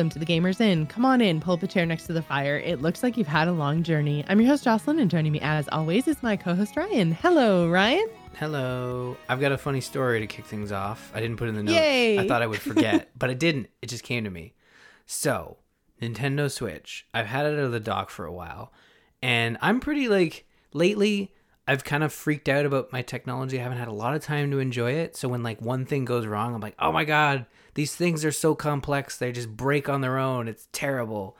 Welcome to the Gamers Inn. Come on in, pull up a chair next to the fire. It looks like you've had a long journey. I'm your host, Jocelyn, and joining me as always is my co host, Ryan. Hello, Ryan. Hello. I've got a funny story to kick things off. I didn't put in the notes. Yay. I thought I would forget, but I didn't. It just came to me. So, Nintendo Switch. I've had it out of the dock for a while, and I'm pretty like lately. I've kind of freaked out about my technology. I haven't had a lot of time to enjoy it. So when like one thing goes wrong, I'm like, "Oh my god, these things are so complex. They just break on their own. It's terrible."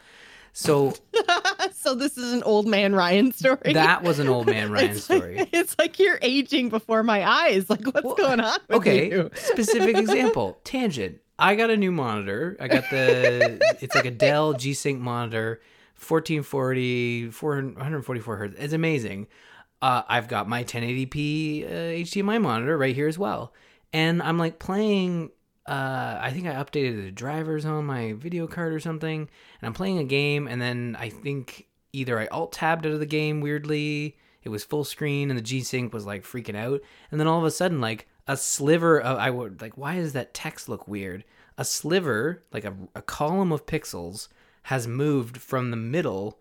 So so this is an old man Ryan story. that was an old man Ryan it's story. Like, it's like you're aging before my eyes. Like, what's Well, going on? With okay you? specific example tangent i got a new monitor i got the it's like a dell g-sync monitor 1440 400 144 hertz it's amazing uh, i've got my 1080p uh, hdmi monitor right here as well and i'm like playing uh, i think i updated the drivers on my video card or something and i'm playing a game and then i think either i alt tabbed out of the game weirdly it was full screen and the g-sync was like freaking out and then all of a sudden like a sliver of i would like why does that text look weird? A sliver like a, a column of pixels has moved from the middle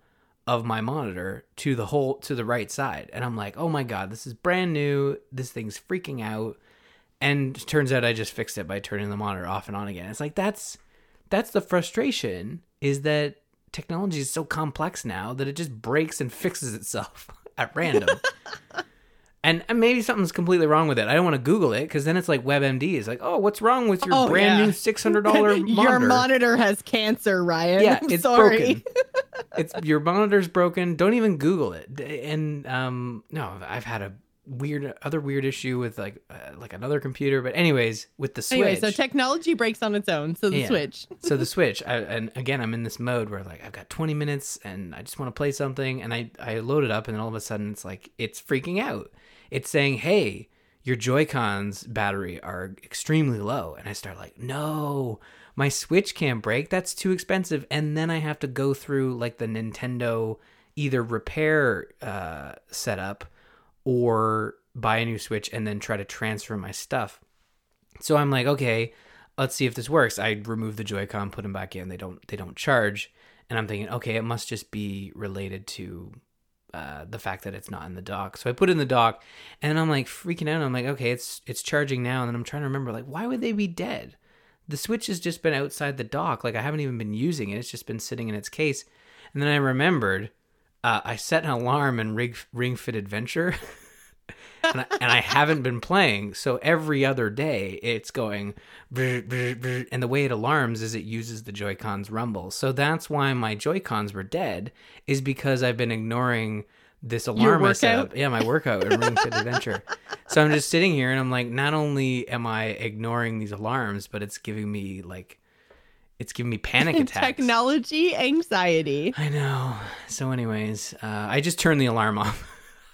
of my monitor to the whole to the right side and i'm like oh my god this is brand new this thing's freaking out and turns out i just fixed it by turning the monitor off and on again it's like that's that's the frustration is that technology is so complex now that it just breaks and fixes itself at random and, and maybe something's completely wrong with it. I don't want to Google it because then it's like WebMD is like, oh, what's wrong with your Oh, brand yeah. new six hundred dollar monitor? Your monitor has cancer, Ryan. yeah, I'm it's sorry. broken. it's your monitor's broken. Don't even Google it. And um, no, I've had a weird other weird issue with like uh, like another computer. But anyways, with the Switch. Anyway, so technology breaks on its own. So the Yeah. Switch. so the switch I, and again i'm in this mode where like i've got 20 minutes and i just want to play something and i i load it up and then all of a sudden it's like it's freaking out it's saying hey your joy cons battery are extremely low and i start like no my switch can't break that's too expensive and then i have to go through like the nintendo either repair uh setup or buy a new switch and then try to transfer my stuff so I'm like, okay, let's see if this works. I remove the Joy-Con, put them back in. They don't they don't charge, and I'm thinking, okay, it must just be related to uh, the fact that it's not in the dock. So I put it in the dock, and I'm like freaking out. I'm like, okay, it's it's charging now, and then I'm trying to remember, like, why would they be dead? The Switch has just been outside the dock. Like I haven't even been using it. It's just been sitting in its case. And then I remembered, uh, I set an alarm in Ring, Ring Fit Adventure. and, I, and I haven't been playing. So every other day, it's going, brr, brr, brr, and the way it alarms is it uses the Joy Cons rumble. So that's why my Joy Cons were dead, is because I've been ignoring this alarm I set up. Yeah, my workout in Ring Fit Adventure. So I'm just sitting here and I'm like, not only am I ignoring these alarms, but it's giving me like, it's giving me panic attacks. Technology anxiety. I know. So, anyways, uh, I just turned the alarm off.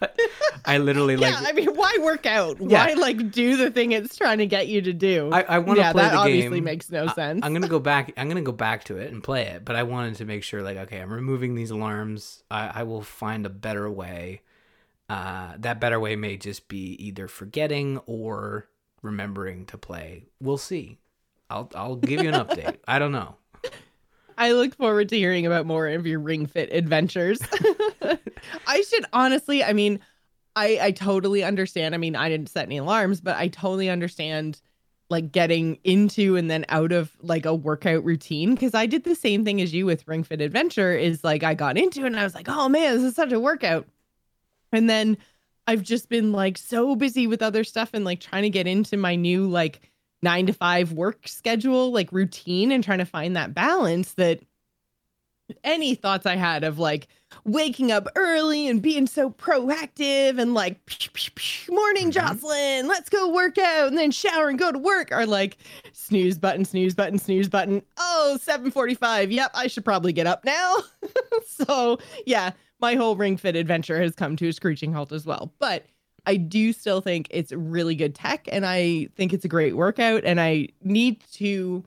I literally like yeah, I mean, why work out? Yeah. Why like do the thing it's trying to get you to do? I, I want to yeah, play that the obviously makes no I- sense. I'm gonna go back. I'm gonna go back to it and play it. But I wanted to make sure, like, okay, I'm removing these alarms. I, I will find a better way. Uh, that better way may just be either forgetting or remembering to play. We'll see. I'll I'll give you an update. I don't know. I look forward to hearing about more of your Ring Fit adventures. I should honestly, I mean, I I totally understand. I mean, I didn't set any alarms, but I totally understand like getting into and then out of like a workout routine because I did the same thing as you with Ring Fit Adventure is like I got into it and I was like, "Oh man, this is such a workout." And then I've just been like so busy with other stuff and like trying to get into my new like 9 to 5 work schedule, like routine and trying to find that balance that any thoughts I had of like waking up early and being so proactive and like "Psh, psh, psh, morning Mhm. Jocelyn, let's go work out and then shower and go to work are like snooze button, snooze button, snooze button. Oh, 745. Yep, I should probably get up now. so yeah, my whole ring fit adventure has come to a screeching halt as well. But I do still think it's really good tech and I think it's a great workout and I need to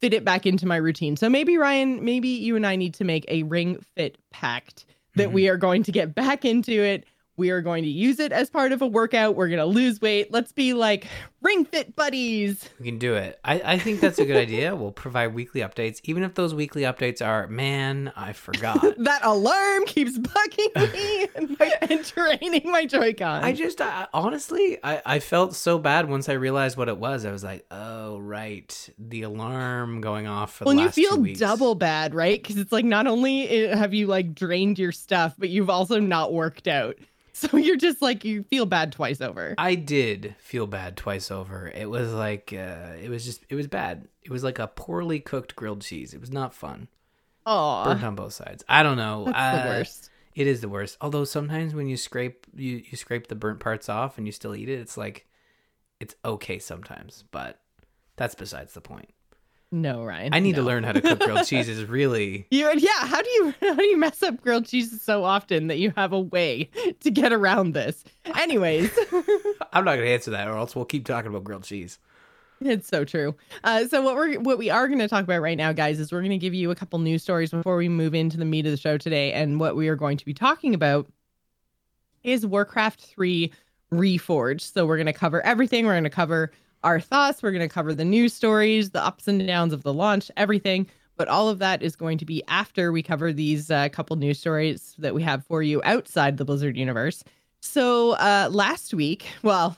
fit it back into my routine. So maybe Ryan, maybe you and I need to make a ring fit pact that Mhm. we are going to get back into it. We are going to use it as part of a workout. We're going to lose weight. Let's be like Ring Fit Buddies. We can do it. I, I think that's a good idea. We'll provide weekly updates, even if those weekly updates are, man, I forgot. that alarm keeps bugging me and, and draining my Joy-Con. I just, I, honestly, I, I felt so bad once I realized what it was. I was like, oh, right. The alarm going off for well, the you last two feel double bad, right? Because it's like not only uh, have you like drained your stuff, but you've also not worked out. So you're just like you feel bad twice over. I did feel bad twice over. It was like, uh, it was just, it was bad. It was like a poorly cooked grilled cheese. It was not fun. Oh, Burnt on both sides. I don't know. that's Uh, the worst. It is the worst. Although sometimes when you scrape you you scrape the burnt parts off and you still eat it, it's like it's okay sometimes, but that's besides the point. No, Ryan. I need to learn how to cook grilled cheeses really. You yeah. How do you how do you mess up grilled cheeses so often that you have a way to get around this? Anyways, I'm not going to answer that or else we'll keep talking about grilled cheese. it's so true. Uh, so what we're what we are going to talk about right now, guys, is we're going to give you a couple news stories before we move into the meat of the show today. And what we are going to be talking about is Warcraft Three Reforged. So we're going to cover everything. We're going to cover our thoughts. We're going to cover the news stories, the ups and downs of the launch, everything. But all of that is going to be after we cover these uh, couple news stories that we have for you outside the Blizzard universe. So uh, last week, well,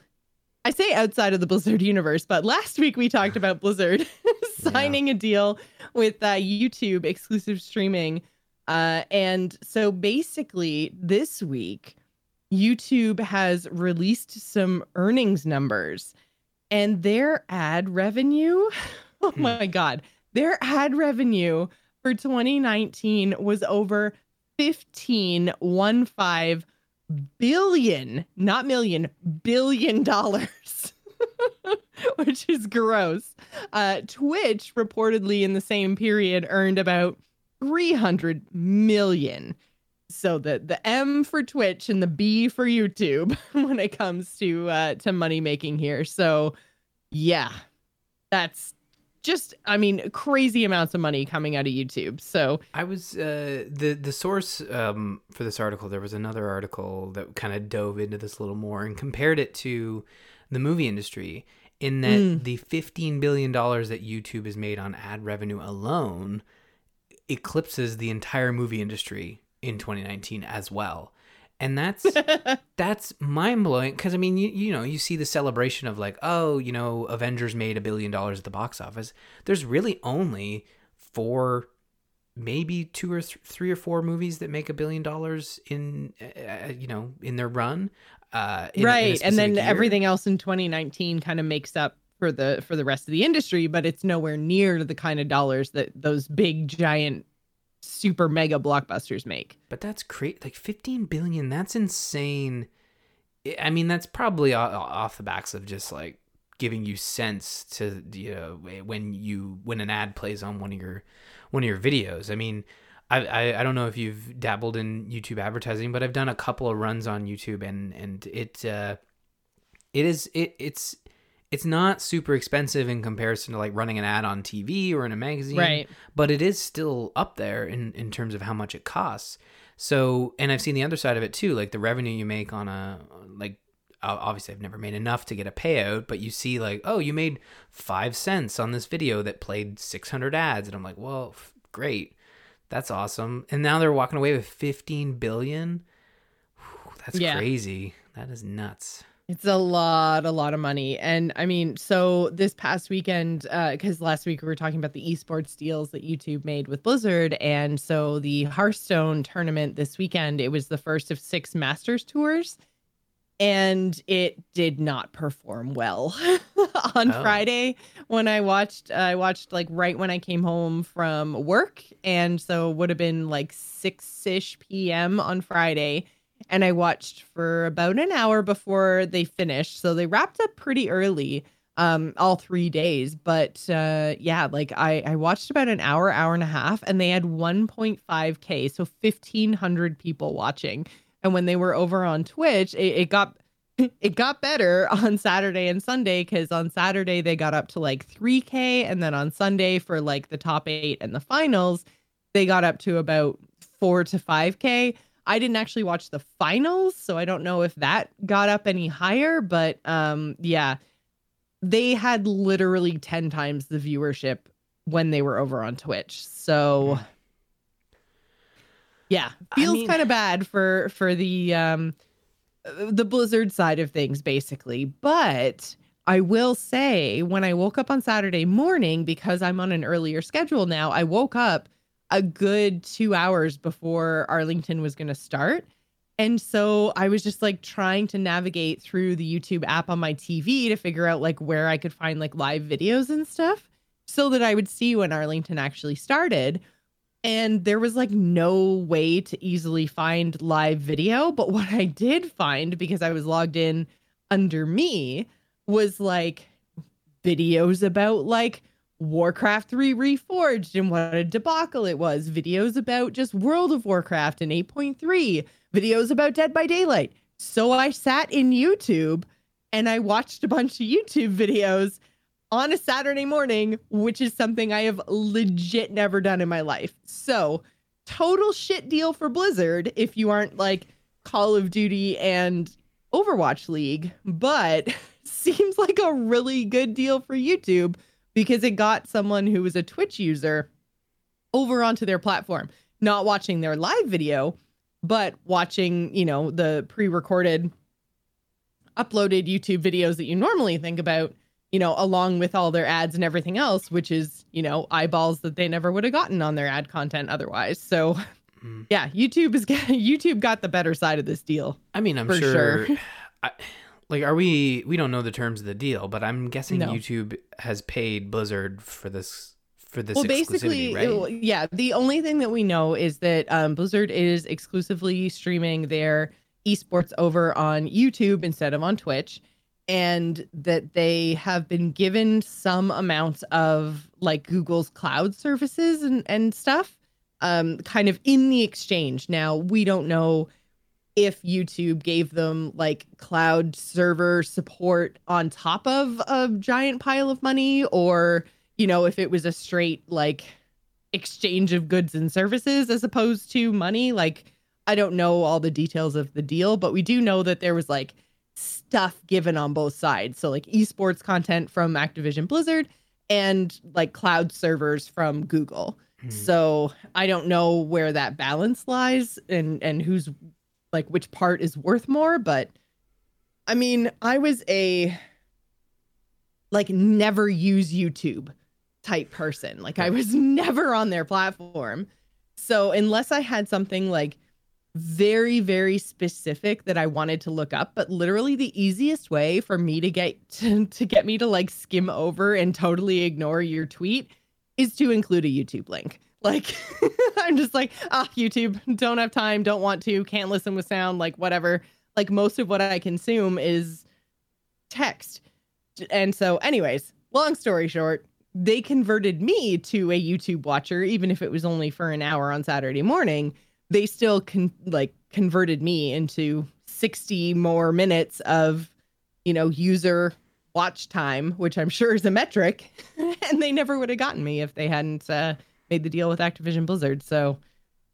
I say outside of the Blizzard universe, but last week we talked about Blizzard signing a deal with uh, YouTube exclusive streaming. Uh, and so basically, this week, YouTube has released some earnings numbers and their ad revenue. Oh Hmm. my God. Their ad revenue for 2019 was over 15, one five billion, not million, billion dollars, which is gross. Uh, Twitch reportedly in the same period earned about 300 million. So the the M for Twitch and the B for YouTube when it comes to uh, to money making here. So yeah, that's just I mean crazy amounts of money coming out of YouTube. So I was uh, the the source um, for this article. There was another article that kind of dove into this a little more and compared it to the movie industry. In that Mm. the fifteen billion dollars that YouTube has made on ad revenue alone eclipses the entire movie industry in 2019 as well, and that's that's mind blowing because I mean, you, you know, you see the celebration of like, oh, you know, Avengers made a billion dollars at the box office. There's really only four, maybe two or th- three or four movies that make a billion dollars in, uh, you know, in their run. Uh, in a- in right and then year. everything else in 2019 kind of makes up for the for the rest of the industry but it's nowhere near the kind of dollars that those big giant super mega blockbusters make But that's great. Like 15 billion. That's insane. I- I mean, that's probably off the backs of just like giving you sense to you know when you when an ad plays on one of your one of your videos. I mean, I I, I don't know if you've dabbled in YouTube advertising, but I've done a couple of runs on YouTube, and and it uh, it is it it's it's not super expensive in comparison to like running an ad on TV or in a magazine right but it is still up there in in terms of how much it costs. So, and I've seen the other side of it too, like the revenue you make on a like obviously I've never made enough to get a payout, but you see like, oh, you made 5 cents on this video that played 600 ads and I'm like, "Well, f- great. That's awesome." And now they're walking away with 15 billion. Whew, that's Yeah. crazy. That is nuts. It's a lot, a lot of money. And I mean, so this past weekend, uh, because last week we were talking about the esports deals that YouTube made with Blizzard. And so the Hearthstone tournament this weekend, it was the first of six Masters tours. And it did not perform well on Oh. Friday when I watched. Uh, I watched like right when I came home from work. And so it would have been like 6 ish p.m. on Friday and I watched for about an hour before they finished. So they wrapped up pretty early, um, all three days. But uh, yeah, like I, I watched about an hour, hour and a half, and they had 1.5k, so 1,500 people watching. And when they were over on Twitch, it, it got it got better on Saturday and Sunday because on Saturday they got up to like 3k, and then on Sunday for like the top eight and the finals, they got up to about four to 5k. I didn't actually watch the finals, so I don't know if that got up any higher, but um yeah. they had literally 10 times the viewership when they were over on Twitch. So yeah, feels I mean- kind of bad for for the um the Blizzard side of things basically. But I will say when I woke up on Saturday morning because I'm on an earlier schedule now, I woke up a good 2 hours before Arlington was going to start. And so I was just like trying to navigate through the YouTube app on my TV to figure out like where I could find like live videos and stuff so that I would see when Arlington actually started. And there was like no way to easily find live video. But what I did find, because I was logged in under me, was like videos about like Warcraft 3 Reforged and what a debacle it was, videos about just World of Warcraft and 8.3, videos about Dead by Daylight. So I sat in YouTube and I watched a bunch of YouTube videos on a Saturday morning, which is something I have legit never done in my life. So, total shit deal for Blizzard if you aren't like Call of Duty and Overwatch League, but seems like a really good deal for YouTube because it got someone who was a Twitch user over onto their platform, not watching their live video, but watching, you know, the pre-recorded uploaded YouTube videos that you normally think about, you know, along with all their ads and everything else, which is, you know, eyeballs that they never would have gotten on their ad content otherwise. So, Mm. yeah, YouTube is YouTube got the better side of this deal. I mean, I'm For sure. sure. I, like, are we? We don't know the terms of the deal, but I'm guessing No. YouTube has paid Blizzard for this for this well, basically, right? it- yeah, the only thing that we know is that um, Blizzard is exclusively streaming their esports over on YouTube instead of on Twitch, and that they have been given some amounts of like Google's cloud services and and stuff, um, kind of in the exchange. Now we don't know if YouTube gave them like cloud server support on top of a giant pile of money or you know if it was a straight like exchange of goods and services as opposed to money like I don't know all the details of the deal but we do know that there was like stuff given on both sides so like esports content from Activision Blizzard and like cloud servers from Google Hmm. so I don't know where that balance lies and and who's like which part is worth more, but I mean, I was a like never use YouTube type person. Like I was never on their platform. So unless I had something like very very specific that I wanted to look up, but literally the easiest way for me to get to, to get me to like skim over and totally ignore your tweet is to include a YouTube link. Like I'm just like, ah, YouTube, don't have time, don't want to, can't listen with sound, like whatever. Like most of what I consume is text. And so, anyways, long story short, they converted me to a YouTube watcher, even if it was only for an hour on Saturday morning. They still con- like converted me into 60 more minutes of, you know, user watch time, which I'm sure is a metric. and they never would have gotten me if they hadn't uh, made the deal with Activision Blizzard. So,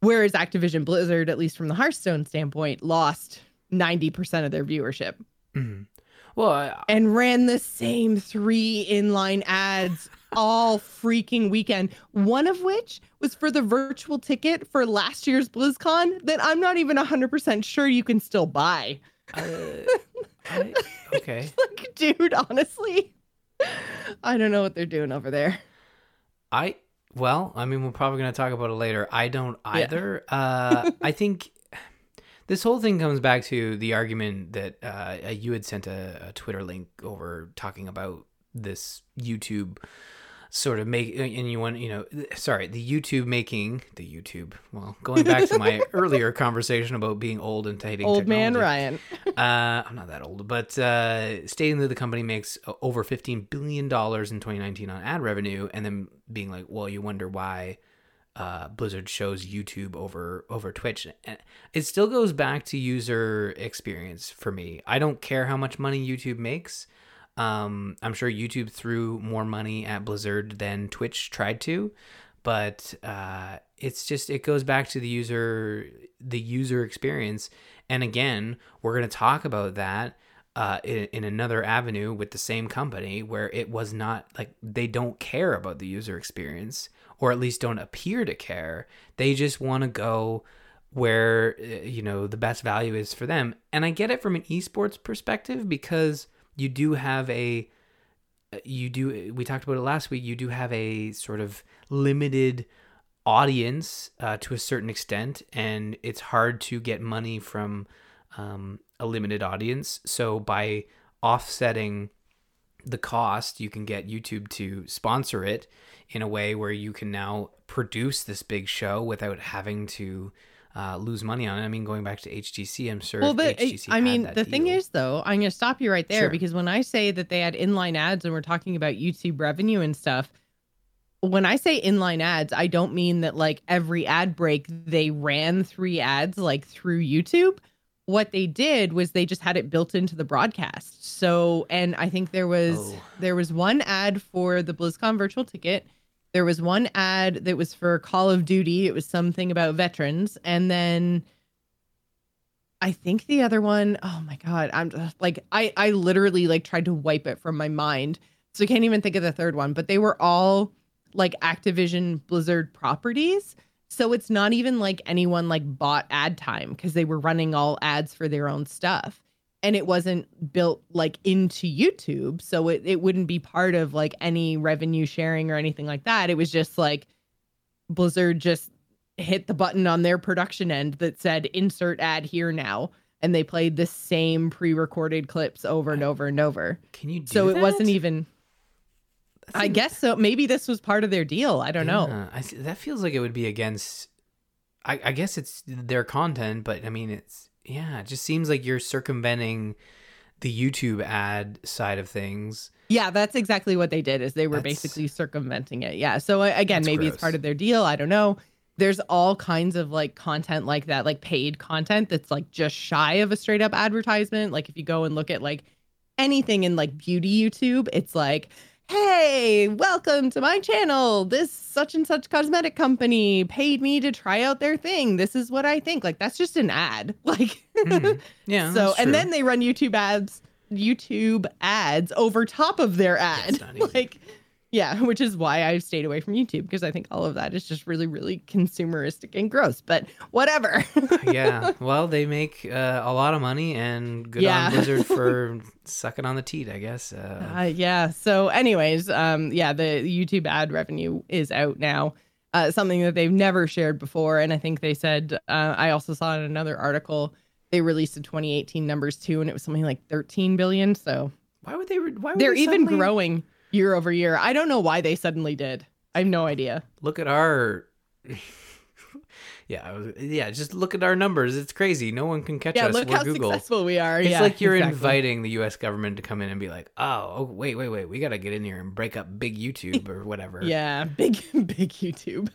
whereas Activision Blizzard, at least from the Hearthstone standpoint, lost 90% of their viewership Mhm. Well, I, and ran the same three inline ads all freaking weekend. One of which was for the virtual ticket for last year's BlizzCon that I'm not even 100% sure you can still buy. uh, I- okay. Like, dude, honestly, I don't know what they're doing over there. I well, I mean, we're probably going to talk about it later. I don't Yeah. either. Uh, I think this whole thing comes back to the argument that uh, you had sent a, a Twitter link over talking about this YouTube sort of make, and you want, you know, sorry, the YouTube making the YouTube. Well, going back to my earlier conversation about being old and hating Old man. Ryan. Uh, I'm not that old, but uh, stating that the company makes uh, over 15 billion dollars in 2019 on ad revenue, and then being like, "Well, you wonder why uh, Blizzard shows YouTube over over Twitch." And It still goes back to user experience for me. I don't care how much money YouTube makes. Um, I'm sure YouTube threw more money at Blizzard than Twitch tried to, but uh, it's just it goes back to the user the user experience. And again, we're going to talk about that uh, in, in another avenue with the same company where it was not like they don't care about the user experience or at least don't appear to care. They just want to go where uh, you know the best value is for them. And I get it from an esports perspective because you do have a you do we talked about it last week you do have a sort of limited audience uh, to a certain extent and it's hard to get money from um, a limited audience. So by offsetting the cost you can get youtube to sponsor it in a way where you can now produce this big show without having to uh, lose money on it. I mean, going back to HGC, I'm sure. Well, but HGC I mean, the that thing is, though, I'm going to stop you right there Sure. because when I say that they had inline ads and we're talking about YouTube revenue and stuff, when I say inline ads, I don't mean that like every ad break they ran three ads like through YouTube. What they did was they just had it built into the broadcast. So, and I think there was Oh. there was one ad for the BlizzCon virtual ticket. There was one ad that was for Call of Duty. It was something about veterans, and then I think the other one, oh my god, I'm just, like I I literally like tried to wipe it from my mind. So I can't even think of the third one, but they were all like Activision Blizzard properties. So it's not even like anyone like bought ad time because they were running all ads for their own stuff. And it wasn't built like into YouTube. So it, it wouldn't be part of like any revenue sharing or anything like that. It was just like Blizzard just hit the button on their production end that said insert ad here now and they played the same pre-recorded clips over and over and over Can you do so it wasn't even That i guess so maybe this was part of their deal i don't know I, that feels like it would be against. I, I guess it's their content, but I mean, it's yeah. It just seems like you're circumventing the YouTube ad side of things. yeah that's exactly what they did is they were That's- basically circumventing it yeah so again That's maybe it's part of their deal i don't know there's all kinds of like content like that like paid content that's like just shy of a straight up advertisement like if you go and look at like anything in like beauty youtube it's like hey welcome to my channel this such and such cosmetic company paid me to try out their thing this is what i think like that's just an ad like Mhm. Yeah. so and then they run youtube ads youtube ads over top of their ad it's not easy. like yeah which is why i've stayed away from youtube because i think all of that is just really really consumeristic and gross but whatever yeah. Well, they make uh, a lot of money, and good Yeah. on Blizzard for sucking on the teat. I guess. Uh, Uh, yeah. So, anyways, um, yeah, the YouTube ad revenue is out now. Uh, something that they've never shared before, and I think they said. Uh, I also saw in another article they released the 2018 numbers too, and it was something like 13 billion. So why would they? Why would they're they even growing year over year. I don't know why they suddenly did. I have no idea. Look at our. yeah, yeah. Just look at our numbers. It's crazy. No one can catch Yeah, us. look We're how Google. successful we are. It's yeah, like you're exactly. inviting the U.S. government to come in and be like, "Oh, oh, wait, wait, wait, we got to get in here and break up big YouTube or whatever." Yeah, big big YouTube.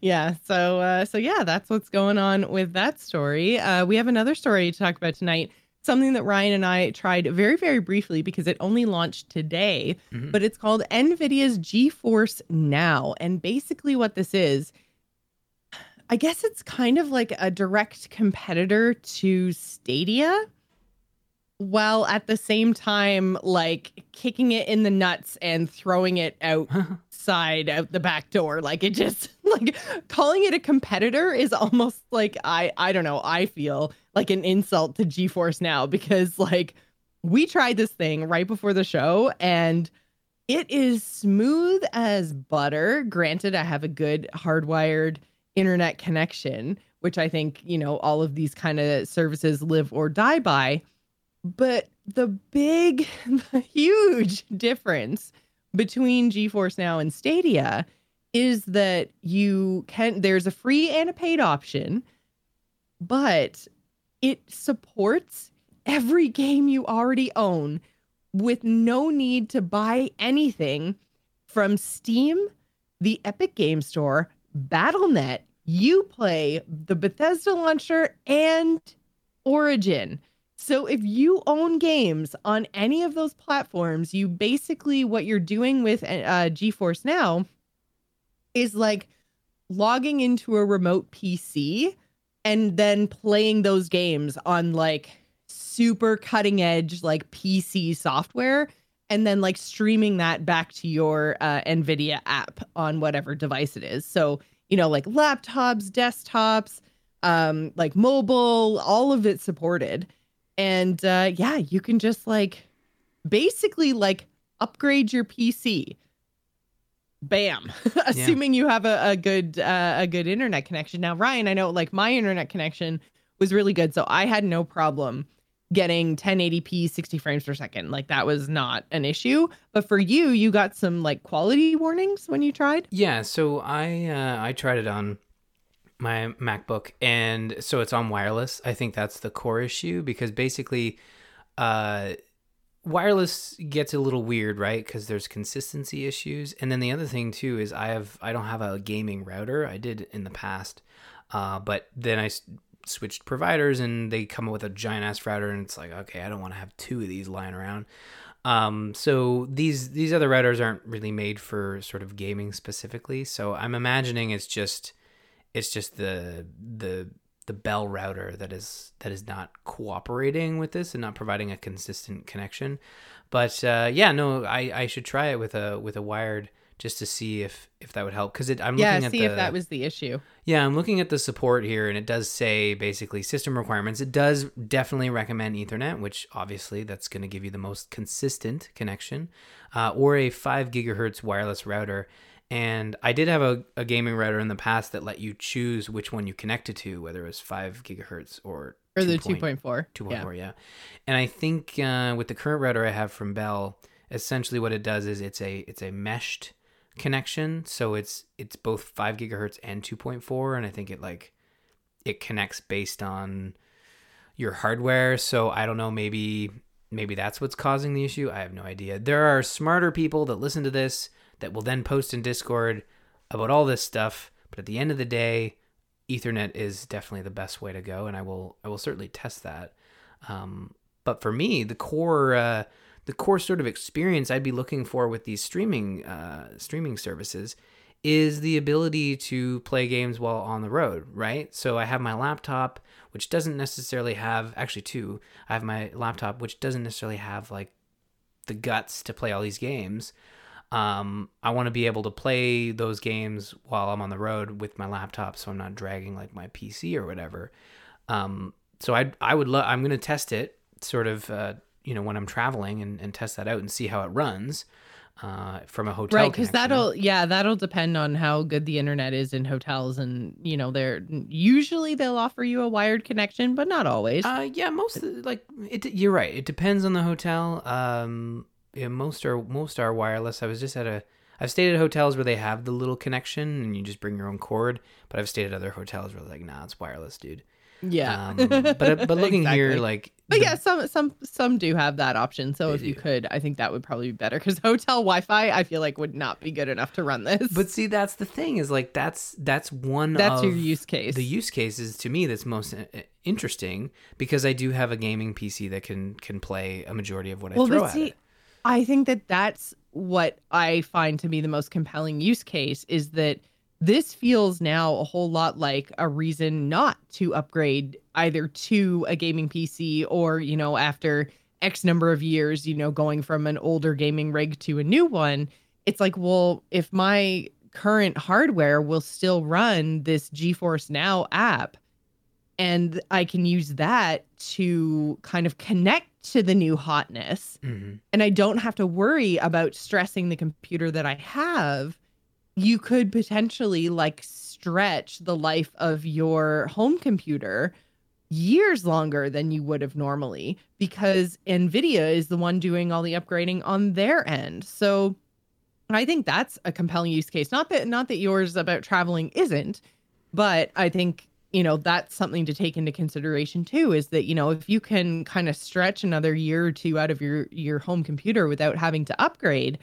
yeah, so uh so yeah, that's what's going on with that story. Uh we have another story to talk about tonight. Something that Ryan and I tried very very briefly because it only launched today, Mhm. but it's called Nvidia's GeForce Now. And basically what this is I guess it's kind of like a direct competitor to Stadia while at the same time like kicking it in the nuts and throwing it outside out the back door. Like it just like calling it a competitor is almost like i i don't know i feel like an insult to geforce now because like we tried this thing right before the show and it is smooth as butter. Granted i have a good hardwired internet connection which i think you know all of these kind of services live or die by but the big, the huge difference between GeForce Now and Stadia is that you can, there's a free and a paid option, but it supports every game you already own with no need to buy anything from Steam, the Epic Game Store, Battle.net, Uplay, the Bethesda launcher, and Origin. So if you own games on any of those platforms, you basically what you're doing with uh, GeForce Now is like logging into a remote PC and then playing those games on like super cutting edge like PC software and then like streaming that back to your uh, NVIDIA app on whatever device it is. So, you know, like laptops, desktops, um, like mobile, all of it supported. And uh, yeah, you can just like basically like upgrade your PC. Bam, assuming you have a, a good uh, a good internet connection. Now, Ryan, I know like my internet connection was really good, so I had no problem getting 1080p 60 frames per second. Like that was not an issue. But for you you got some like quality warnings when you tried? Yeah so i uh, i tried it on my macbook and so it's on wireless. I think that's the core issue because basically uh wireless gets a little weird right? Because there's consistency issues. And then the other thing too is i have i don't have a gaming router. I did in the past uh, but then i switched providers and they come up with a giant ass router and it's like okay i don't want to have two of these lying around. Um, so these these other routers aren't really made for sort of gaming specifically. So i'm imagining it's just it's just the the the bell router that is that is not cooperating with this and not providing a consistent connection. But uh, yeah no i i should try it with a with a wired just to see if if that would help. Because it i'm yeah, looking at see the, if that was the issue. Yeah i'm looking at the support here and it does say basically system requirements. It does definitely recommend ethernet which obviously that's going to give you the most consistent connection uh, or a 5 gigahertz wireless router and i did have a, a gaming router in the past that let you choose which one you connected to whether it was 5 gigahertz or or the 2.4 2.4 yeah. yeah. And i think uh, with the current router i have from bell essentially what it does is it's a it's a meshed connection. So it's it's both 5 gigahertz and 2.4 and i think it like it connects based on your hardware. So i don't know maybe maybe that's what's causing the issue. I have no idea. There are smarter people that listen to this that will then post in discord about all this stuff but at the end of the day ethernet is definitely the best way to go and i will i will certainly test that um, but for me the core uh, the core sort of experience I'd be looking for with these streaming uh, streaming services is the ability to play games while on the road, right? So I have my laptop, which doesn't necessarily have actually two. I have my laptop, which doesn't necessarily have like the guts to play all these games. Um, I want to be able to play those games while I'm on the road with my laptop, so I'm not dragging like my PC or whatever. Um, so I I would love. I'm going to test it, sort of uh, you know when I'm traveling and, and test that out and see how it runs uh, from a hotel. Right, because that'll yeah that'll depend on how good the internet is in hotels, and you know they're usually they'll offer you a wired connection, but not always. Uh, yeah, most like it. You're right. It depends on the hotel. Um, yeah, most are most are wireless. I was just at a. I've stayed at hotels where they have the little connection and you just bring your own cord, but I've stayed at other hotels where like, nah, it's wireless, dude. Yeah. Um, but but looking exactly. here, like, but the, yeah, some some some do have that option. So if do. you could, I think that would probably be better because hotel Wi-Fi, I feel like would not be good enough to run this. But see, that's the thing is like that's that's one. That's your use case. The use case is to me that's most uh, interesting because I do have a gaming PC that can can play a majority of what well, I throw at see, it. I think that that's what I find to be the most compelling use case is that this feels now a whole lot like a reason not to upgrade either to a gaming PC or, you know, after X number of years, you know, going from an older gaming rig to a new one. It's like, well, if my current hardware will still run this GeForce Now app and I can use that to kind of connect to the new hotness mm-hmm. and I don't have to worry about stressing the computer that I have you could potentially like stretch the life of your home computer years longer than you would have normally because Nvidia is the one doing all the upgrading on their end. So I think that's a compelling use case. Not that not that yours about traveling isn't, but I think you know that's something to take into consideration too is that you know if you can kind of stretch another year or two out of your your home computer without having to upgrade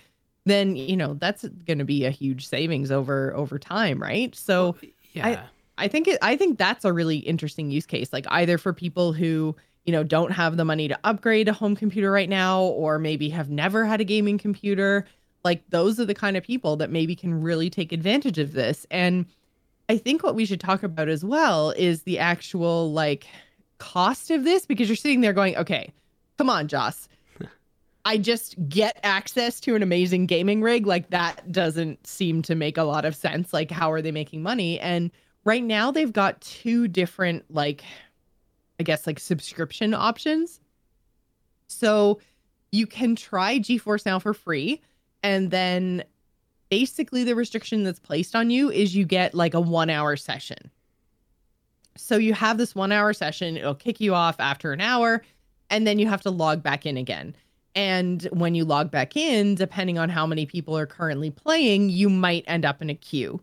then you know that's going to be a huge savings over over time, right? So yeah. I, I think it, I think that's a really interesting use case, like either for people who you know don't have the money to upgrade a home computer right now, or maybe have never had a gaming computer. Like those are the kind of people that maybe can really take advantage of this. And I think what we should talk about as well is the actual like cost of this because you're sitting there going, okay, come on, Joss. I just get access to an amazing gaming rig. Like that doesn't seem to make a lot of sense. Like, how are they making money? And right now they've got two different, like, I guess, like subscription options. So you can try GeForce Now for free. And then basically the restriction that's placed on you is you get like a one hour session. So you have this one hour session, it'll kick you off after an hour, and then you have to log back in again. And when you log back in, depending on how many people are currently playing, you might end up in a queue.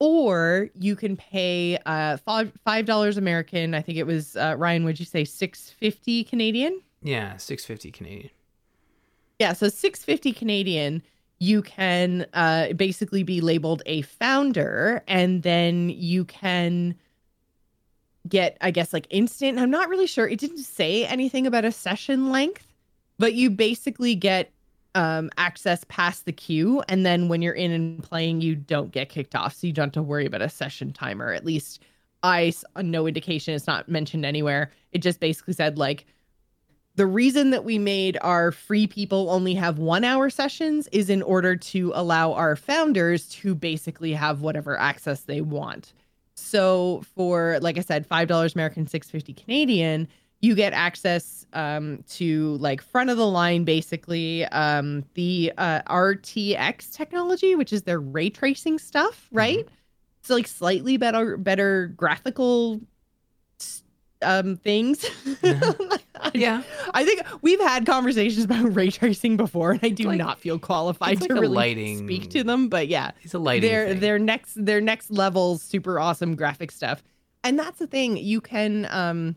Or you can pay uh, five dollars American. I think it was uh, Ryan. Would you say six fifty Canadian? Yeah, six fifty Canadian. Yeah, so six fifty Canadian. You can uh, basically be labeled a founder, and then you can get, I guess, like instant. I'm not really sure. It didn't say anything about a session length but you basically get um, access past the queue, and then when you're in and playing, you don't get kicked off, so you don't have to worry about a session timer. At least I no indication. It's not mentioned anywhere. It just basically said like the reason that we made our free people only have one hour sessions is in order to allow our founders to basically have whatever access they want. So for like I said, five dollars American, six fifty Canadian you get access um, to like front of the line, basically um, the uh, RTX technology, which is their ray tracing stuff, right? Mm-hmm. It's like slightly better, better graphical um, things. yeah, I think we've had conversations about ray tracing before, and I do like, not feel qualified like to really lighting, speak to them. But yeah, it's a lighting. Their thing. their next their next level super awesome graphic stuff, and that's the thing. You can um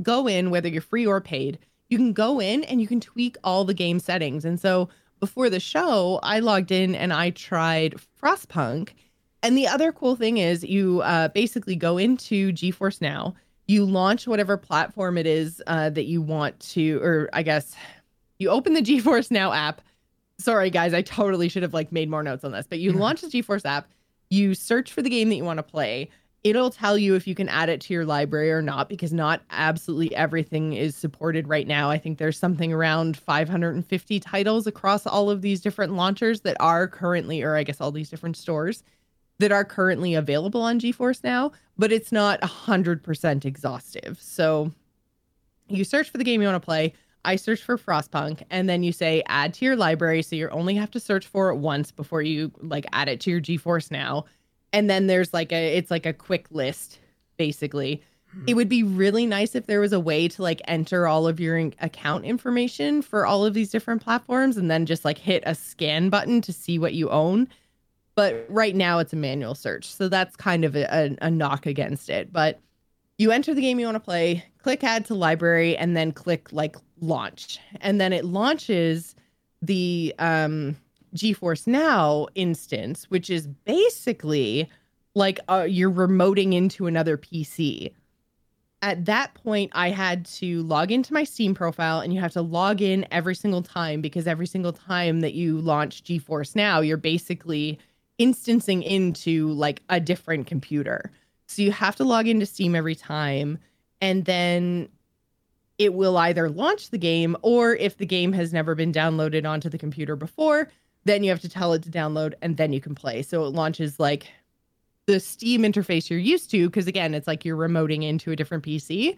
go in, whether you're free or paid, you can go in and you can tweak all the game settings. And so before the show, I logged in and I tried Frostpunk. And the other cool thing is you uh, basically go into GeForce Now, you launch whatever platform it is uh, that you want to, or I guess you open the GeForce Now app. Sorry, guys, I totally should have like made more notes on this, but you launch the GeForce app, you search for the game that you want to play it'll tell you if you can add it to your library or not because not absolutely everything is supported right now. I think there's something around 550 titles across all of these different launchers that are currently, or I guess all these different stores that are currently available on GeForce now, but it's not 100% exhaustive. So you search for the game you want to play. I search for Frostpunk and then you say add to your library. So you only have to search for it once before you like add it to your GeForce now and then there's like a it's like a quick list basically hmm. it would be really nice if there was a way to like enter all of your account information for all of these different platforms and then just like hit a scan button to see what you own but right now it's a manual search. So that's kind of a, a, a knock against it. But you enter the game you want to play click add to library and then click like launch. And then it launches the um GeForce Now instance, which is basically like uh, you're remoting into another PC. At that point, I had to log into my Steam profile, and you have to log in every single time because every single time that you launch GeForce Now, you're basically instancing into like a different computer. So you have to log into Steam every time, and then it will either launch the game or if the game has never been downloaded onto the computer before, then you have to tell it to download and then you can play. So it launches like the Steam interface you're used to because again, it's like you're remoting into a different PC.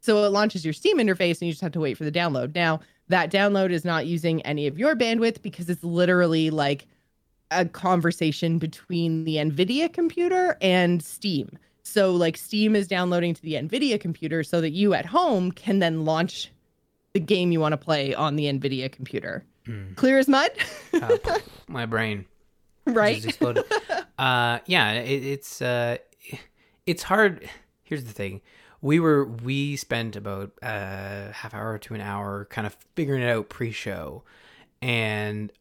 So it launches your Steam interface and you just have to wait for the download. Now, that download is not using any of your bandwidth because it's literally like a conversation between the Nvidia computer and Steam. So like Steam is downloading to the Nvidia computer so that you at home can then launch the game you want to play on the Nvidia computer. Mm. Clear as mud. uh, my brain. Right. Exploded. uh, yeah, it, it's uh, it's hard. Here's the thing. We were we spent about a uh, half hour to an hour kind of figuring it out pre-show, and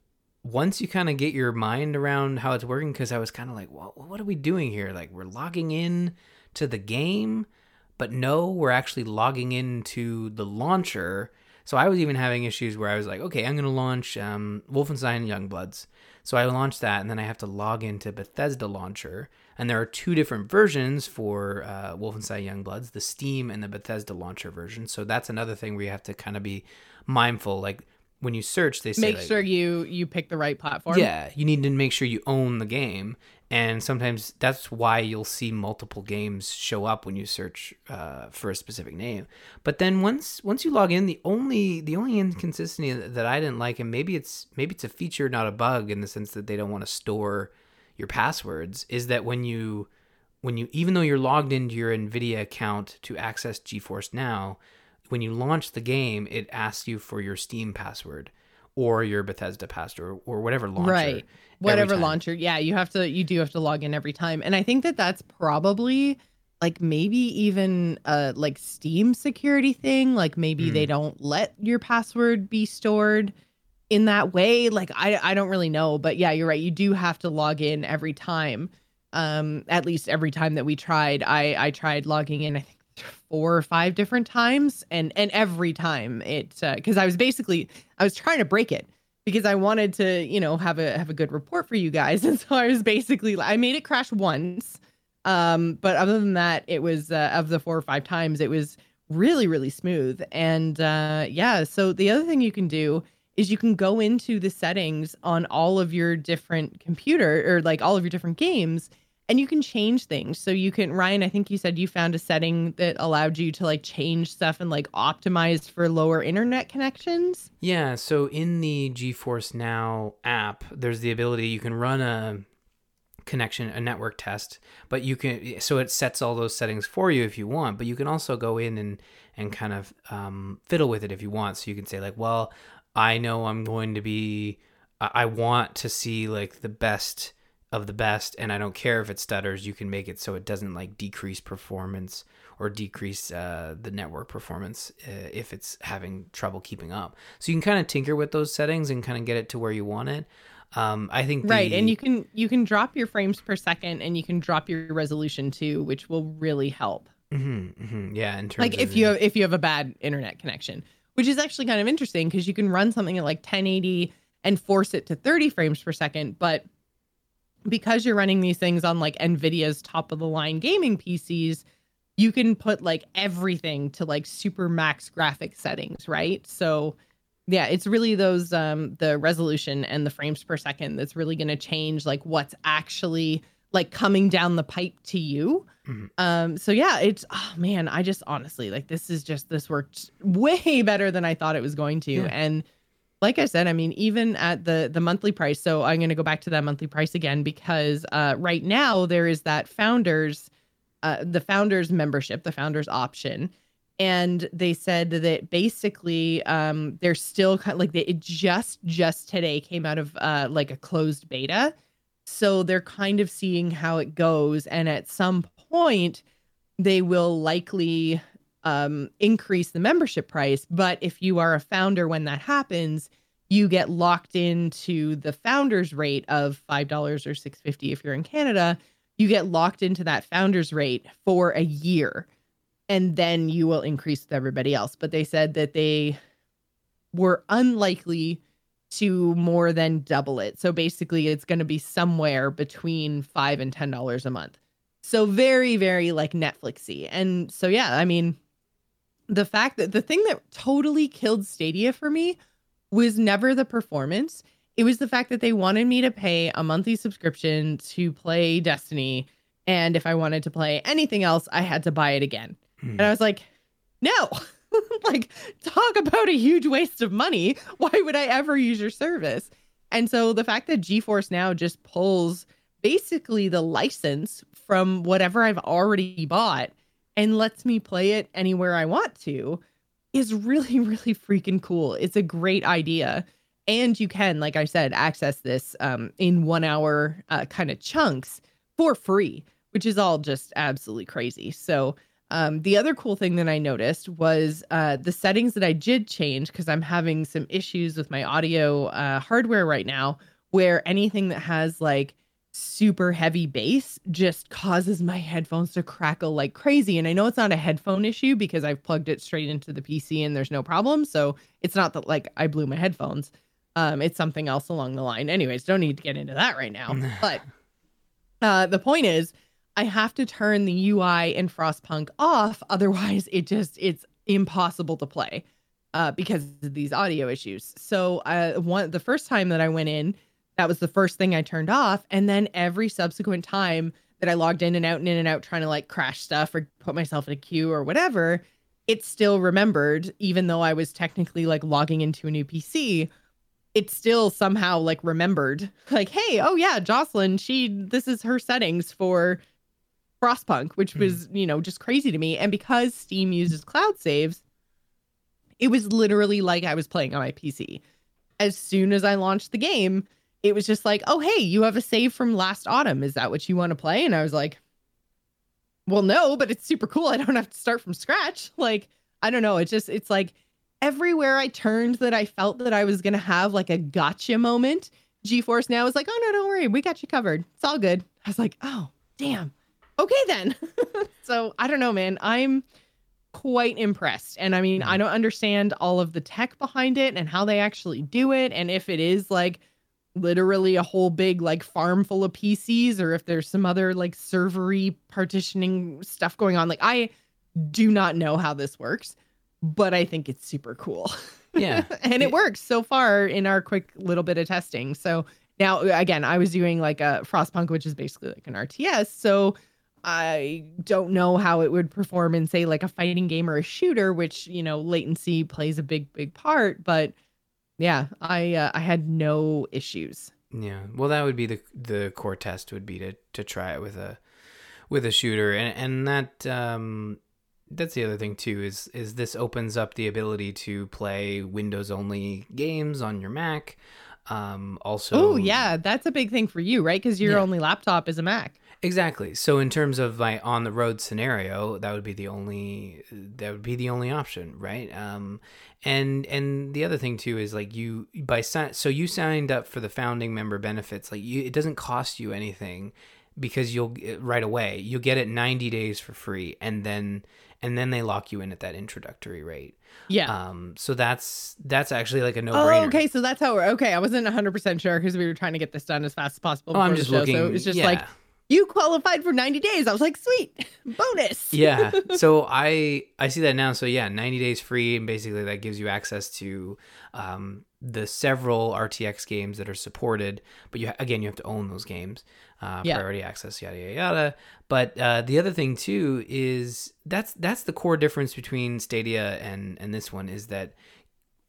once you kind of get your mind around how it's working, because I was kind of like, well, what are we doing here? Like we're logging in to the game, but no, we're actually logging into the launcher so I was even having issues where I was like, okay, I'm going to launch um, Wolfenstein Youngbloods. So I launched that, and then I have to log into Bethesda Launcher, and there are two different versions for uh, Wolfenstein Youngbloods: the Steam and the Bethesda Launcher version. So that's another thing where you have to kind of be mindful, like when you search, they say Make like, sure you you pick the right platform. yeah, you need to make sure you own the game, and sometimes that's why you'll see multiple games show up when you search uh, for a specific name. But then once once you log in, the only the only inconsistency that I didn't like, and maybe it's maybe it's a feature, not a bug, in the sense that they don't want to store your passwords, is that when you when you even though you're logged into your Nvidia account to access GeForce Now, when you launch the game, it asks you for your Steam password or your Bethesda password or, or whatever launcher. right. whatever launcher. Yeah you have to you do have to log in every time. And i think that that's probably like maybe even a like steam security thing like maybe Hmm. they don't let your password be stored in that way. Like i i don't really know but yeah you're right. You do have to log in every time. Um at least every time that we tried. I i tried logging in i think four or five different times and and every time it because i was basically i was trying to break it because I wanted to, you know, have a have a good report for you guys, and so I was basically I made it crash once, um, but other than that, it was uh, of the four or five times it was really really smooth, and uh, yeah. So the other thing you can do is you can go into the settings on all of your different computer or like all of your different games and you can change things. So you can Ryan, I think you said you found a setting that allowed you to like change stuff and like optimize for lower internet connections. Yeah, so in the GeForce Now app, there's the ability you can run a connection, a network test, but you can so it sets all those settings for you if you want, but you can also go in and and kind of um, fiddle with it if you want. So you can say like, well, I know I'm going to be, I I want to see like the best of the best, and I don't care if it stutters. You can make it so it doesn't like decrease performance or decrease uh, the network performance uh, if it's having trouble keeping up. So you can kind of tinker with those settings and kind of get it to where you want it. Um, I think right and you can you can drop your frames per second and you can drop your resolution too which will really help Mhm, mhm, yeah, in terms like of if you have, if you have a bad internet connection which is actually kind of interesting because you can run something at like 1080 and force it to 30 frames per second but because you're running these things on like nvidia's top of the line gaming pcs you can put like everything to like super max graphic settings right so yeah it's really those um the resolution and the frames per second that's really going to change like what's actually like coming down the pipe to you Mhm. um so yeah it's oh man i just honestly like this is just this worked way better than i thought it was going to Yeah. and like i said i mean even at the the monthly price so i'm going to go back to that monthly price again because uh right now there is that founders uh the founders membership the founders option and they said that basically um they're still kind of like they it just just today came out of uh like a closed beta. So they're kind of seeing how it goes and at some point they will likely um increase the membership price but if you are a founder when that happens you get locked into the founders rate of $5 or 650 if you're in Canada you get locked into that founders rate for a year and then you will increase with everybody else. But they said that they were unlikely to more than double it. So basically, it's going to be somewhere between five and ten dollars a month. So very, very like Netflixy. And so yeah, I mean, the fact that the thing that totally killed Stadia for me was never the performance. It was the fact that they wanted me to pay a monthly subscription to play Destiny. And if I wanted to play anything else, I had to buy it again. Mhm. And I was like, no, like, talk about a huge waste of money. Why would I ever use your service? And so the fact that GeForce now just pulls basically the license from whatever I've already bought and lets me play it anywhere I want to is really, really freaking cool. It's a great idea. And you can, like I said, access this um, in one hour uh, kind of chunks for free, which is all just absolutely crazy. So, um, the other cool thing that I noticed was uh, the settings that I did change because I'm having some issues with my audio uh, hardware right now, where anything that has like super heavy bass just causes my headphones to crackle like crazy. And I know it's not a headphone issue because I've plugged it straight into the PC and there's no problem. So it's not that like I blew my headphones. Um, it's something else along the line. Anyways, don't need to get into that right now. but uh, the point is, I have to turn the UI in Frostpunk off, otherwise it just it's impossible to play uh, because of these audio issues. So uh, one the first time that I went in, that was the first thing I turned off, and then every subsequent time that I logged in and out and in and out trying to like crash stuff or put myself in a queue or whatever, it still remembered, even though I was technically like logging into a new PC. It still somehow like remembered, like, hey, oh yeah, Jocelyn, she this is her settings for Frostpunk, which hmm. was, you know, just crazy to me. And because Steam uses cloud saves, it was literally like I was playing on my PC. As soon as I launched the game, it was just like, oh, hey, you have a save from last autumn. Is that what you want to play? And I was like, well, no, but it's super cool. I don't have to start from scratch. Like, I don't know. It's just, it's like everywhere I turned that I felt that I was going to have like a gotcha moment. GeForce now is like, oh, no, don't worry. We got you covered. It's all good. I was like, oh, damn okay then. so I don't know, man. I'm quite impressed. And I mean, I mm. don't understand all of the tech behind it and how they actually do it. And if it is like literally a whole big like farm full of PCs or if there's some other like servery partitioning stuff going on. Like I do not know how this works, but I think it's super cool. Yeah. and it works so far in our quick little bit of testing. So now again, I was doing like a Frostpunk, which is basically like an RTS. So I don't know how it would perform in say like a fighting game or a shooter, which you know latency plays a big big part. But yeah, I uh, I had no issues. Yeah, well, that would be the the core test would be to to try it with a with a shooter, and and that um that's the other thing too is is this opens up the ability to play Windows only games on your Mac. Um, also, oh yeah, that's a big thing for you, right? Because your yeah. only laptop is a Mac. Exactly. So in terms of my on the road scenario, that would be the only that would be the only option, right? Um, and and the other thing too is like you by so you signed up for the founding member benefits. Like you, it doesn't cost you anything because you'll right away you'll get it 90 days for free, and then and then they lock you in at that introductory rate. Yeah. Um. So that's that's actually like a no brainer. Oh, okay. So that's how we're okay. I wasn't 100 percent sure because we were trying to get this done as fast as possible. Oh, I'm just show, looking. So it's just yeah. like you qualified for 90 days. I was like, sweet, bonus. yeah. So I I see that now. So yeah, 90 days free, and basically that gives you access to um, the several RTX games that are supported. But you again, you have to own those games, uh, yeah. priority access, yada yada yada. But uh, the other thing too is that's that's the core difference between Stadia and and this one is that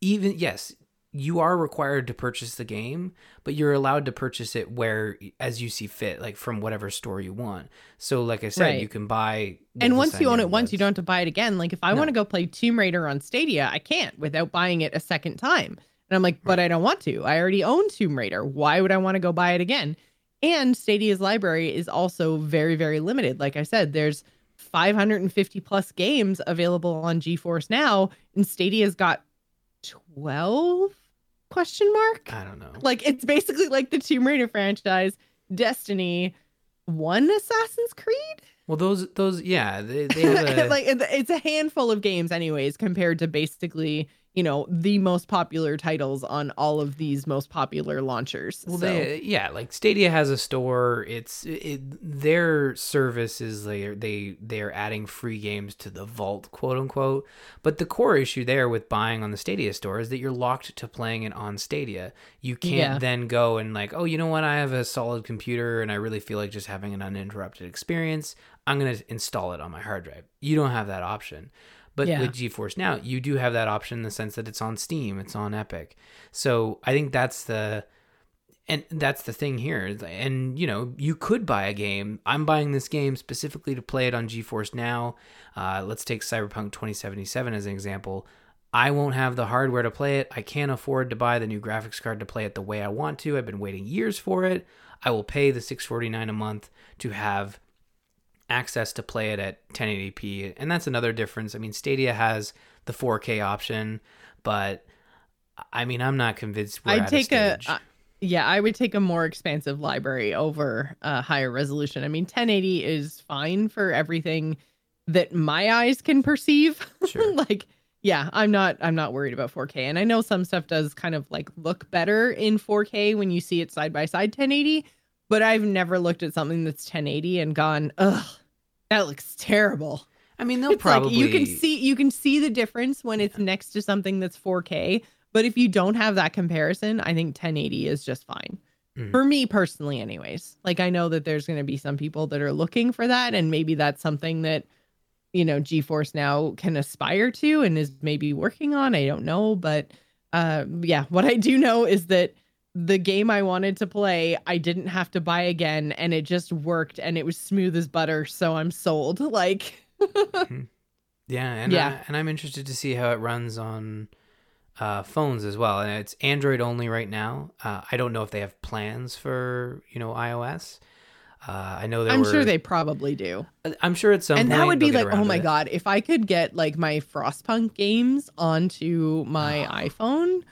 even yes you are required to purchase the game, but you're allowed to purchase it where as you see fit, like from whatever store you want. So, like I said, right. you can buy. And once you own it once, you don't have to buy it again. Like if I no. want to go play Tomb Raider on Stadia, I can't without buying it a second time. And I'm like, but right. I don't want to. I already own Tomb Raider. Why would I want to go buy it again? And Stadia's library is also very, very limited. Like I said, there's 550 plus games available on GeForce now, and Stadia's got 12 question mark? I don't know. Like it's basically like the tomb raider franchise destiny one assassin's creed? Well those those yeah they, they have a... like it's a handful of games anyways compared to basically you know the most popular titles on all of these most popular launchers. Well, so. they, yeah, like Stadia has a store. It's it, their service is they they they're adding free games to the vault, quote unquote. But the core issue there with buying on the Stadia store is that you're locked to playing it on Stadia. You can't yeah. then go and like, oh, you know what? I have a solid computer and I really feel like just having an uninterrupted experience. I'm gonna install it on my hard drive. You don't have that option. But yeah. with GeForce Now, you do have that option in the sense that it's on Steam, it's on Epic. So I think that's the and that's the thing here. And you know, you could buy a game. I'm buying this game specifically to play it on GeForce Now. Uh, let's take Cyberpunk 2077 as an example. I won't have the hardware to play it. I can't afford to buy the new graphics card to play it the way I want to. I've been waiting years for it. I will pay the 649 a month to have access to play it at 1080p, and that's another difference. I mean, Stadia has the 4K option, but I mean, I'm not convinced. I'd take a, a uh, yeah, I would take a more expansive library over a higher resolution. I mean, 1080 is fine for everything that my eyes can perceive. Sure. like yeah, I'm not I'm not worried about 4K. And I know some stuff does kind of like look better in 4K when you see it side by side 1080, but I've never looked at something that's 1080 and gone, "Ugh, that looks terrible." I mean, they'll It's probably like you can see you can see the difference when it's next to something that's 4K, but if you don't have that comparison, I think 1080 is just fine. Mhm. For me personally anyways. Like I know that there's going to be some people that are looking for that and maybe that's something that you know GeForce now can aspire to and is maybe working on, I don't know, but uh yeah, what I do know is that the game I wanted to play, I didn't have to buy again and it just worked and it was smooth as butter, so I'm sold. Like Yeah, and Yeah. I, and I'm interested to see how it runs on uh, phones as well. And it's Android only right now. Uh, I don't know if they have plans for you know iOS. Uh, I know there I'm were, sure they probably do. I'm sure at some and that would be like, oh my god, if I could get like my Frostpunk games onto my iPhone,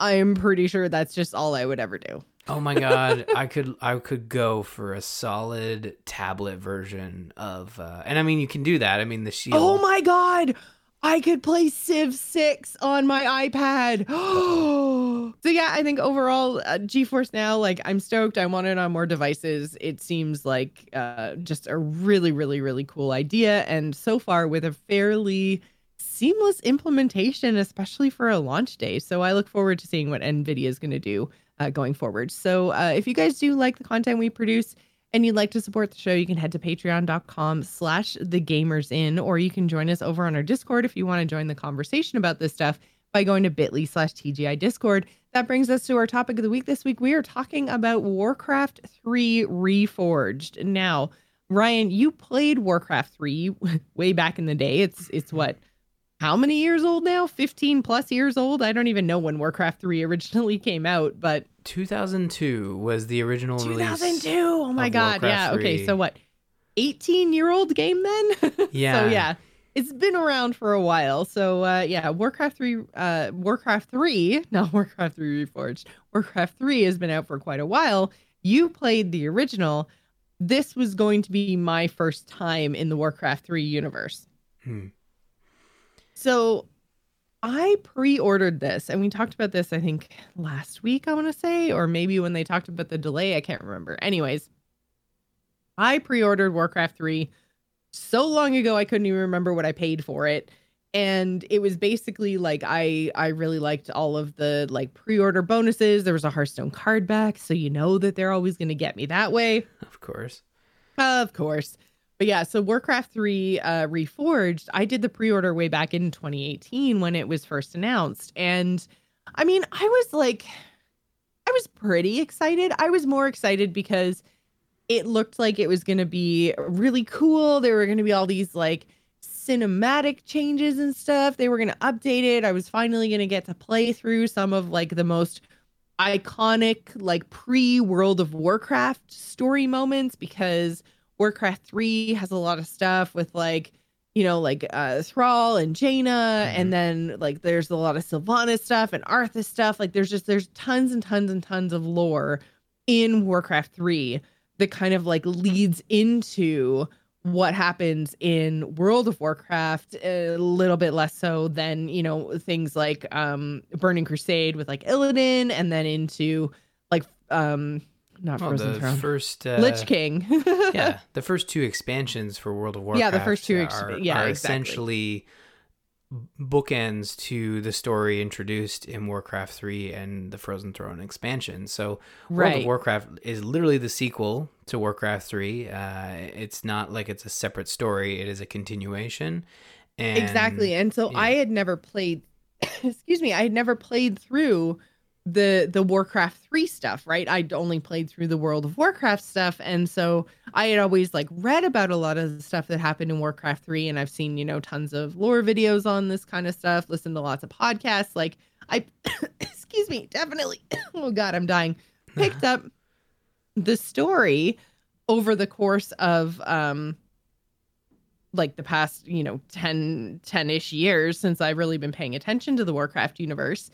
I'm pretty sure that's just all I would ever do. Oh my god, I could I could go for a solid tablet version of, uh, and I mean you can do that. I mean the Shield. Oh my god, I could play Civ 6 on my iPad. Oh, so yeah, I think overall uh, GeForce Now, like I'm stoked. I want it on more devices. It seems like uh, just a really, really, really cool idea, and so far with a fairly seamless implementation, especially for a launch day. So I look forward to seeing what NVIDIA is going to do uh, going forward. So uh, if you guys do like the content we produce and you'd like to support the show, you can head to patreon.com slash the gamers in, or you can join us over on our Discord if you want to join the conversation about this stuff by going to bit.ly slash TGI Discord. That brings us to our topic of the week this week. We are talking about Warcraft 3 Reforged. Now, Ryan, you played Warcraft 3 way back in the day. It's it's what how many years old now? 15 plus years old? I don't even know when Warcraft 3 originally came out, but 2002 was the original release. 2002. Oh my god. Yeah. Warcraft Okay. 3. So what? 18 year old game then? Yeah. so yeah. It's been around for a while. So uh yeah, Warcraft 3 uh Warcraft 3, not Warcraft 3 Reforged. Warcraft 3 has been out for quite a while. You played the original. This was going to be my first time in the Warcraft 3 universe. Hmm. So I pre-ordered this and we talked about this I think last week I want to say or maybe when they talked about the delay I can't remember. Anyways, I pre-ordered Warcraft 3 so long ago I couldn't even remember what I paid for it and it was basically like I I really liked all of the like pre-order bonuses. There was a Hearthstone card back so you know that they're always going to get me that way. Of course. Of course. But yeah, so Warcraft 3 uh, Reforged, I did the pre order way back in 2018 when it was first announced. And I mean, I was like, I was pretty excited. I was more excited because it looked like it was going to be really cool. There were going to be all these like cinematic changes and stuff. They were going to update it. I was finally going to get to play through some of like the most iconic like pre World of Warcraft story moments because Warcraft 3 has a lot of stuff with like you know like uh Thrall and Jaina Mhm. and then like there's a lot of Sylvanas stuff and Arthas stuff like there's just there's tons and tons and tons of lore in Warcraft 3 that kind of like leads into what happens in World of Warcraft a little bit less so than you know things like um Burning Crusade with like Illidan and then into like um not Well, Frozen the Throne first uh, Lich King yeah, the first two expansions for World of Warcraft. Yeah, the first two exp- are, yeah, are exactly. essentially bookends to the story introduced in Warcraft 3 and the Frozen Throne expansion. So World of Warcraft is literally the sequel to Warcraft 3. Uh, it's not like it's a separate story, it is a continuation. And exactly and so yeah. i had never played excuse me i had never played through the the warcraft 3 stuff right? I'd only played through the world of warcraft stuff. And so i had always like read about a lot of the stuff that happened in warcraft 3 and i've seen you know tons of lore videos on this kind of stuff listened to lots of podcasts. Like i excuse me definitely oh god i'm dying. Picked up the story over the course of um like the past, you know, 10 10ish years since I've really been paying attention to the Warcraft universe.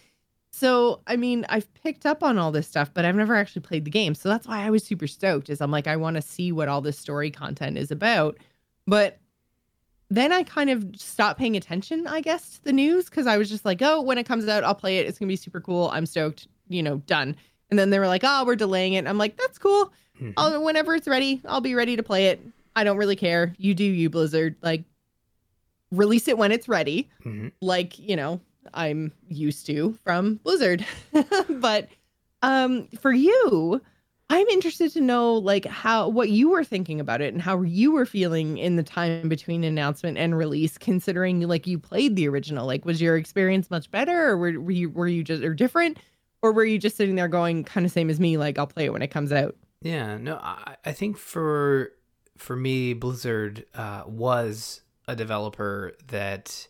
So, I mean, I've picked up on all this stuff, but I've never actually played the game. So that's why I was super stoked is I'm like I want to see what all this story content is about. But then I kind of stopped paying attention, I guess, to the news because I was just like, oh, when it comes out, I'll play it. It's gonna be super cool. I'm stoked. You know, done. And then they were like, oh, we're delaying it. I'm like, that's cool. Mm-hmm. I'll whenever it's ready, I'll be ready to play it. I don't really care. You do you, Blizzard. Like, release it when it's ready. Mm-hmm. Like, you know, I'm used to from Blizzard. but um for you, I'm interested to know like how what you were thinking about it and how you were feeling in the time between announcement and release, considering like you played the original. Like, was your experience much better, or were, were you were you just or different, or were you just sitting there going kind of same as me, like I'll play it when it comes out? Yeah, no, I, I think for for me, Blizzard uh, was a developer that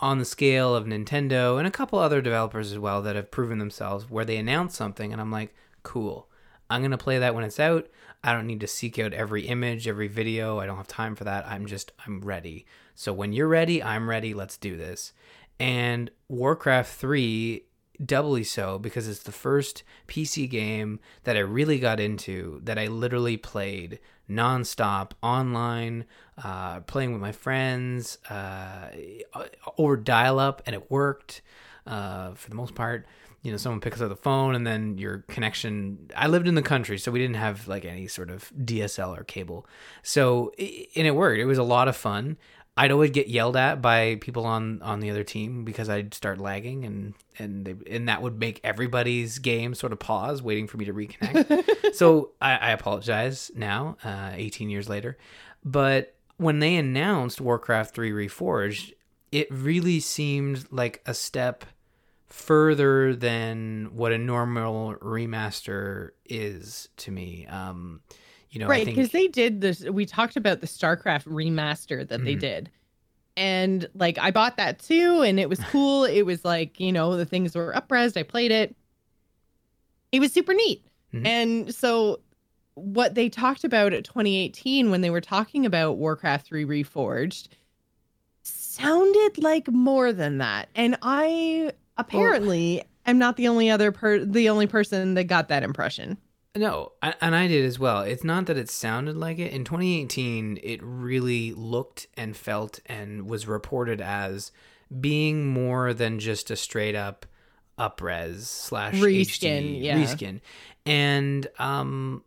on the scale of Nintendo and a couple other developers as well that have proven themselves where they announce something and I'm like, cool I'm going to play that when it's out. I don't need to seek out every image, every video. I don't have time for that. I'm just, I'm ready. So when you're ready, I'm ready. Let's do this. And Warcraft 3 doubly so because it's the first PC game that I really got into that I literally played nonstop online, uh, playing with my friends, uh, over dial up, and it worked uh, for the most part. You know someone picks up the phone and then your connection i lived in the country so we didn't have like any sort of dsl or cable. So and it worked. It was a lot of fun i'd always get yelled at by people on on the other team because i'd start lagging and and they, and that would make everybody's game sort of pause waiting for me to reconnect so I, I, apologize now uh, 18 years later but when they announced warcraft 3 reforged it really seemed like a step further than what a normal remaster is to me. Um, you know, right? Because think... they did this. We talked about the StarCraft remaster that mm-hmm. they did, and like I bought that too, and it was cool. it was like you know the things were upres. I played it. It was super neat, mm-hmm. and so what they talked about at 2018 when they were talking about Warcraft 3 Reforged sounded like more than that. And I apparently well, I'm not the only other per the only person that got that impression. No, and I did as well. It's not that it sounded like it. In 2018, it really looked and felt and was reported as being more than just a straight up upres slash reskin, HD, yeah. reskin. And um,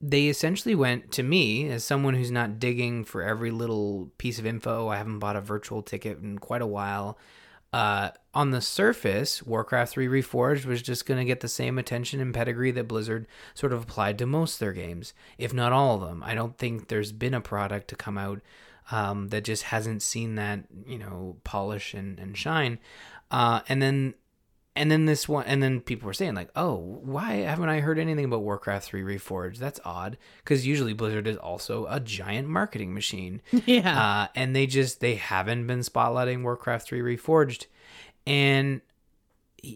they essentially went to me as someone who's not digging for every little piece of info. I haven't bought a virtual ticket in quite a while. Uh, on the surface, Warcraft 3 Reforged was just going to get the same attention and pedigree that Blizzard sort of applied to most their games, if not all of them. I don't think there's been a product to come out um, that just hasn't seen that, you know, polish and, and shine. Uh, and then and then this one and then people were saying like oh why haven't i heard anything about warcraft 3 reforged? That's odd. Because usually blizzard is also a giant marketing machine. Yeah. Uh, and they just they haven't been spotlighting warcraft 3 reforged. And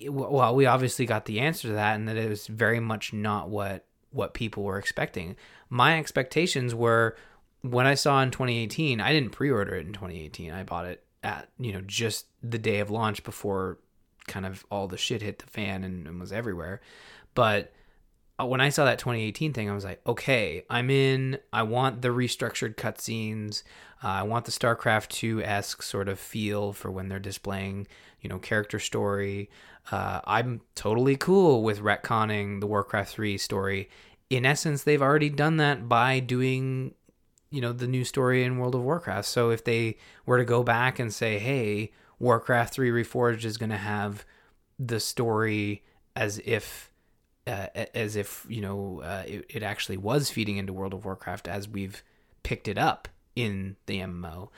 well we obviously got the answer to that and that it was very much not what what people were expecting. My expectations were when i saw in 2018 i didn't pre-order it in 2018 i bought it at you know just the day of launch before kind of all the shit hit the fan and, and was everywhere. But uh, when I saw that 2018 thing, I was like, okay, I'm in. I want the restructured cutscenes. Uh, I want the StarCraft 2 esque sort of feel for when they're displaying, you know, character story. Uh, I'm totally cool with retconning the Warcraft 3 story. In essence, they've already done that by doing, you know, the new story in World of Warcraft. So if they were to go back and say, hey, Warcraft 3 Reforged is going to have the story as if uh, as if you know uh, it, it, actually was feeding into World of Warcraft as we've picked it up in the MMO.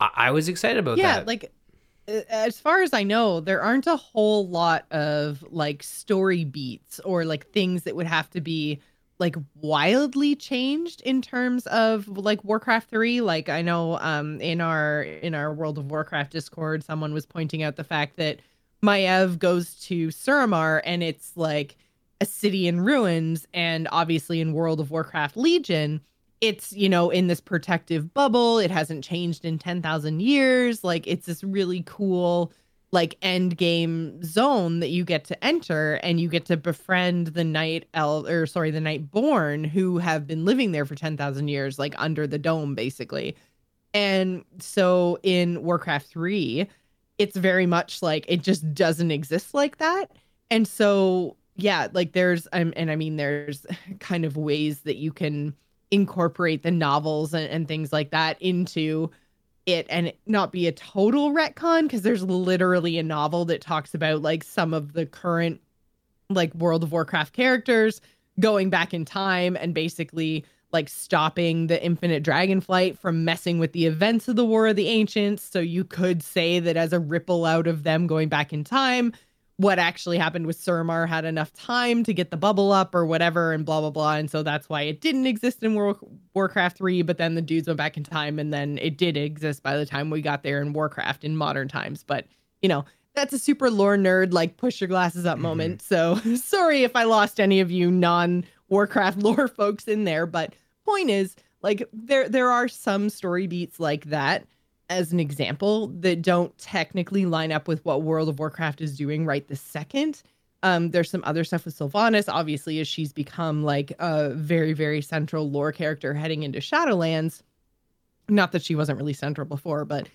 I, I was excited about yeah, that. Yeah, like as far as I know, there aren't a whole lot of like story beats or like things that would have to be like wildly changed in terms of like Warcraft 3 like I know um in our in our World of Warcraft Discord someone was pointing out the fact that Maiev goes to Suramar and it's like a city in ruins. And obviously in World of Warcraft Legion it's you know in this protective bubble. It hasn't changed in 10,000 years. Like it's this really cool like end game zone that you get to enter and you get to befriend the night el or sorry the Nightborne who have been living there for 10,000 years like under the dome basically And so in Warcraft 3, it's very much like it just doesn't exist like that. And so yeah, like there's um, and I mean there's kind of ways that you can incorporate the novels and, and things like that into it and it not be a total retcon because there's literally a novel that talks about like some of the current like World of Warcraft characters going back in time and basically like stopping the infinite dragonflight from messing with the events of the War of the Ancients. So you could say that as a ripple out of them going back in time, what actually happened with Suramar had enough time to get the bubble up or whatever and blah blah blah. And so that's why it didn't exist in War- Warcraft 3, but then the dudes went back in time and then it did exist by the time we got there in Warcraft in modern times. But you know, that's a super lore nerd like push your glasses up mm-hmm. moment. So sorry if I lost any of you non Warcraft lore folks in there, but point is like there there are some story beats like that as an example that don't technically line up with what World of Warcraft is doing right this second. Um, there's some other stuff with Sylvanas, obviously, as she's become like a very, very central lore character heading into Shadowlands. Not that she wasn't really central before, but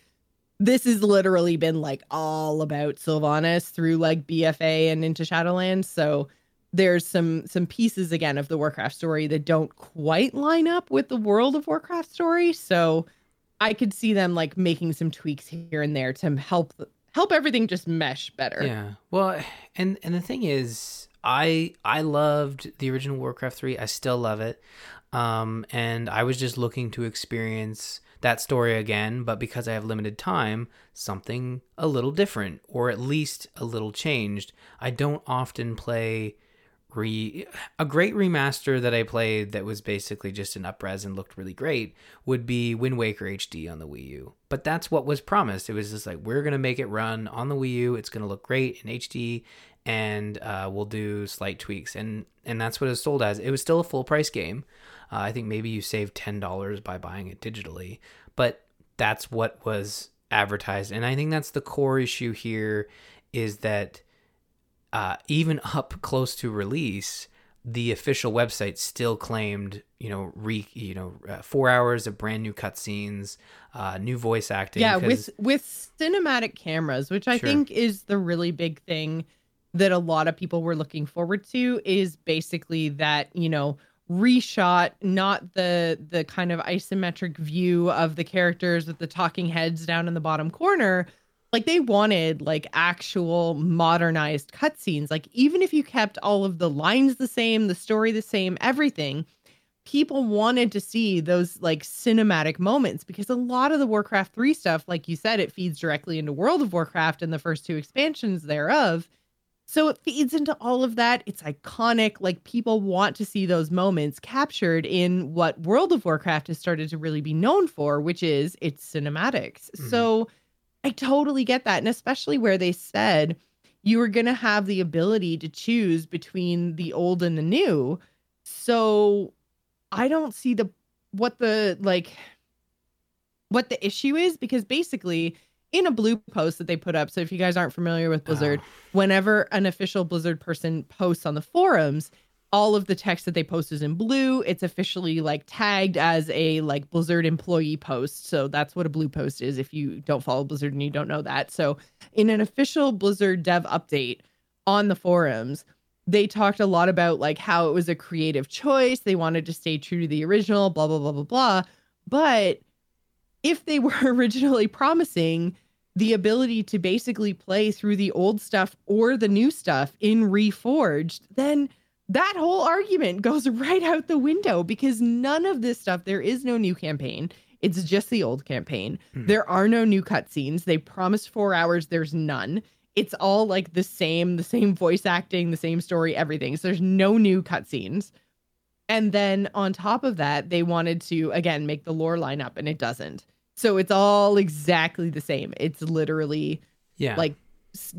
this has literally been like all about Sylvanas through like BFA and into Shadowlands. So there's some some pieces again of the Warcraft story that don't quite line up with the World of Warcraft story. So I could see them like making some tweaks here and there to help help everything just mesh better. Yeah. Well, and and the thing is, I I loved the original Warcraft 3. I still love it. Um and I was just looking to experience that story again, but because I have limited time, something a little different or at least a little changed. I don't often play re a great remaster that I played that was basically just an upres and looked really great would be Wind Waker HD on the Wii U. But that's what was promised. It was just like we're gonna make it run on the Wii U. It's gonna look great in HD, and uh, we'll do slight tweaks. And and that's what it was sold as. It was still a full price game. Uh, I think maybe you saved ten dollars by buying it digitally, but that's what was advertised. And I think that's the core issue here is that uh, even up close to release, the official website still claimed, you know, re, you know, uh, four hours of brand new cutscenes, uh, new voice acting. Yeah, with with cinematic cameras, which I sure. think is the really big thing that a lot of people were looking forward to. Is basically that you know reshot, not the the kind of isometric view of the characters with the talking heads down in the bottom corner, like they wanted like actual modernized cutscenes. Like even if you kept all of the lines the same, the story the same, everything, people wanted to see those like cinematic moments because a lot of the Warcraft 3 stuff, like you said, it feeds directly into World of Warcraft and the first two expansions thereof. So it feeds into all of that. It's iconic. Like people want to see those moments captured in what World of Warcraft has started to really be known for, which is its cinematics. Mm-hmm. So I totally get that. And especially where they said you were going to have the ability to choose between the old and the new. So I don't see the what the like what the issue is because basically in a blue post that they put up so if you guys aren't familiar with Blizzard oh. whenever an official Blizzard person posts on the forums all of the text that they post is in blue. It's officially like tagged as a like Blizzard employee post. So that's what a blue post is if you don't follow Blizzard and you don't know that. So in an official Blizzard dev update on the forums, they talked a lot about like how it was a creative choice. They wanted to stay true to the original, blah blah blah blah blah. But if they were originally promising the ability to basically play through the old stuff or the new stuff in Reforged, then that whole argument goes right out the window because none of this stuff, there is no new campaign. It's just the old campaign. Hmm. There are no new cutscenes. They promised four hours, there's none. It's all like the same, the same voice acting, the same story, everything. So there's no new cutscenes. And then on top of that, they wanted to again make the lore line up, and it doesn't. So it's all exactly the same. It's literally yeah, like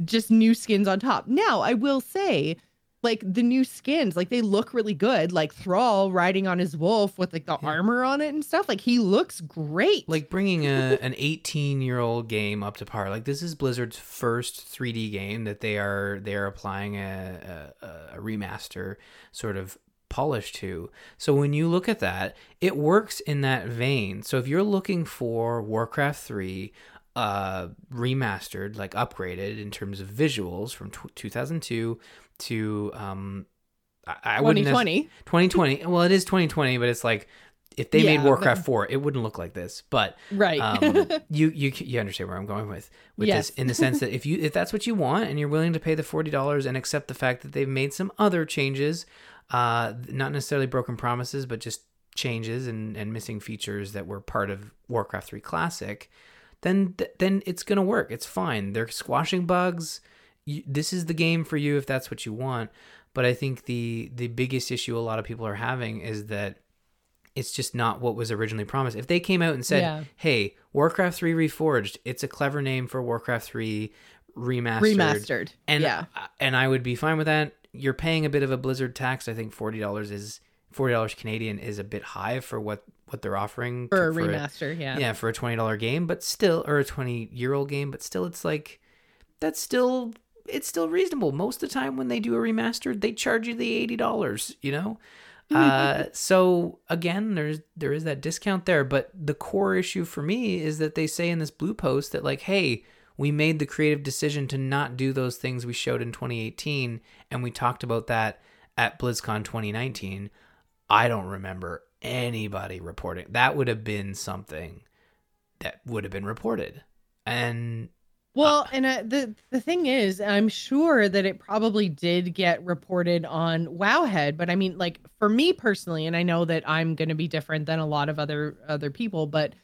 just new skins on top. Now, I will say like the new skins, like they look really good. Like Thrall riding on his wolf with like the yeah. armor on it and stuff. Like he looks great. Like bringing a an 18 year old game up to par. Like this is Blizzard's first 3D game that they are they are applying a, a, a remaster sort of polish to. So when you look at that, it works in that vein. So if you're looking for Warcraft 3 uh remastered, like upgraded in terms of visuals from t- 2002 to um I, I wouldn't nec- 2020. 2020. Well, it is 2020, but it's like if they made Warcraft but- 4, it wouldn't look like this. But Right. um, you you you understand where I'm going with with Yes. this in the sense that if you if that's what you want and you're willing to pay the forty dollars and accept the fact that they've made some other changes, uh, not necessarily broken promises, but just changes and and missing features that were part of Warcraft 3 Classic, then th- then it's gonna work. It's fine. They're squashing bugs. You, this is the game for you if that's what you want. But I think the the biggest issue a lot of people are having is that it's just not what was originally promised. If they came out and said, Yeah. "Hey, Warcraft 3 Reforged, it's a clever name for Warcraft 3 remastered." Remastered. And yeah. and I would be fine with that. You're paying a bit of a Blizzard tax. I think $40 is $40 Canadian is a bit high for what what they're offering For a to- remaster. yeah. yeah, for a twenty dollar game, but still, or a twenty year old game, but still, it's like that's still it's still reasonable. Most of the time, when they do a remastered, they charge you the eighty dollars. You know, uh, so again, there's there is that discount there, but the core issue for me is that they say in this blue post that like, hey, we made the creative decision to not do those things we showed in 2018, and we talked about that at BlizzCon 2019. I don't remember anybody reporting. That would have been something that would have been reported. And Well, and uh, the the thing is, I'm sure that it probably did get reported on Wowhead, but I mean, like for me personally, and I know that I'm going to be different than a lot of other other people, but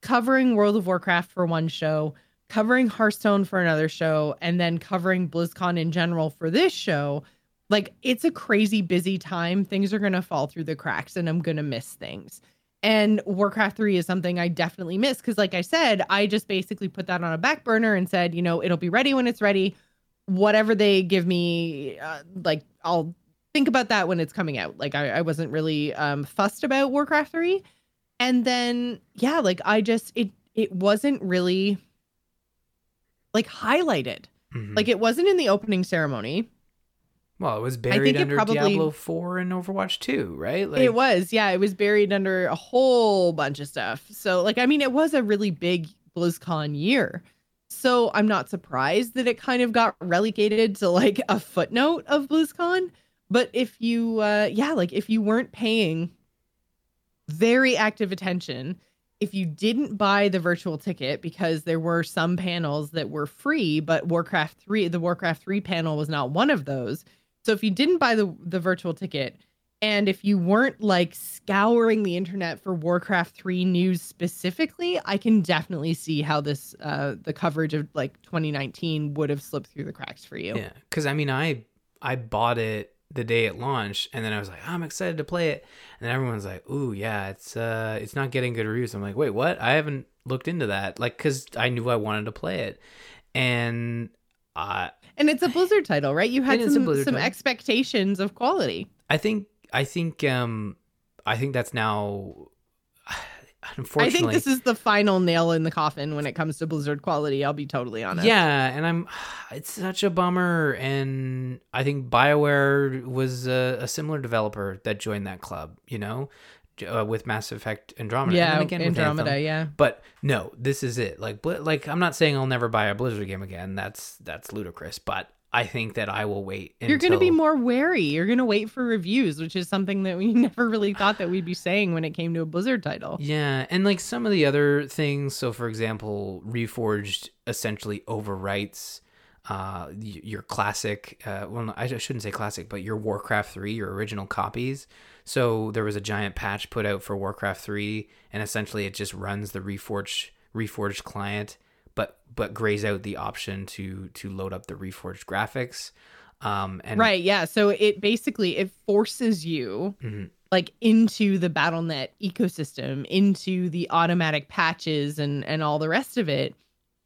covering World of Warcraft for one show, covering Hearthstone for another show, and then covering BlizzCon in general for this show, like it's a crazy busy time. Things are going to fall through the cracks, and I'm going to miss things. And Warcraft 3 is something I definitely miss because, like I said, I just basically put that on a back burner and said, you know, it'll be ready when it's ready. Whatever they give me, uh, like, I'll think about that when it's coming out. Like, I, I wasn't really um, fussed about Warcraft 3. And then, yeah, like, I just, it, it wasn't really like highlighted. mhm. Like, it wasn't in the opening ceremony. Well, it was buried under probably- Diablo 4 and Overwatch 2, right? Like it was, yeah, it was buried under a whole bunch of stuff. So, like, I mean, it was a really big BlizzCon year. So I'm not surprised that it kind of got relegated to like a footnote of BlizzCon. But if you, uh, yeah, like if you weren't paying very active attention, if you didn't buy the virtual ticket because there were some panels that were free, but Warcraft 3, the Warcraft 3 panel was not one of those. So if you didn't buy the the virtual ticket, and if you weren't like scouring the internet for Warcraft 3 news specifically, I can definitely see how this uh the coverage of like 2019 would have slipped through the cracks for you. Yeah, because I mean, I I bought it the day it launched, and then I was like, I'm excited to play it, and everyone's like, Ooh, yeah, it's uh, it's not getting good reviews. I'm like, wait, what? I haven't looked into that, like, because I knew I wanted to play it, and I And it's a Blizzard title, right? You had It some some expectations of quality. I think I think um I think that's now unfortunately I think this is the final nail in the coffin when it comes to Blizzard quality. I'll be totally honest. Yeah, and I'm. It's such a bummer, and I think Bioware was a, a similar developer that joined that club. You know, uh, with Mass Effect Andromeda. Yeah, and again Andromeda, yeah. But no, this is it. Like, like I'm not saying I'll never buy a Blizzard game again. That's that's ludicrous. But I think that I will wait. You're going to be more wary. You're going to wait for reviews, which is something that we never really thought that we'd be saying when it came to a Blizzard title. Yeah, and like some of the other things. So, for example, Reforged essentially overwrites uh, your classic. Uh, well, I shouldn't say classic, but your Warcraft three, your original copies. So there was a giant patch put out for Warcraft three, and essentially it just runs the Reforged Reforged client, but but grays out the option to to load up the Reforged graphics. Um, and right, yeah. So it basically it forces you Mhm. like into the Battle.net ecosystem, into the automatic patches and and all the rest of it.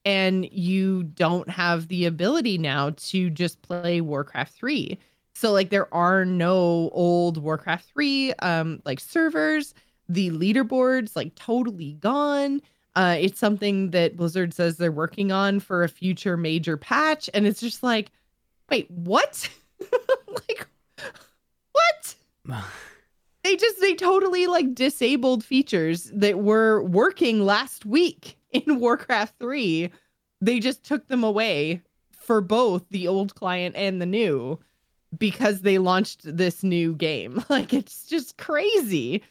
And you don't have the ability now to just play Warcraft 3. So like there are no old Warcraft 3 um like servers, the leaderboards like totally gone. Uh it's something that Blizzard says they're working on for a future major patch and it's just like wait, what? like what? they just they totally like disabled features that were working last week in Warcraft 3. They just took them away for both the old client and the new because they launched this new game. Like it's just crazy.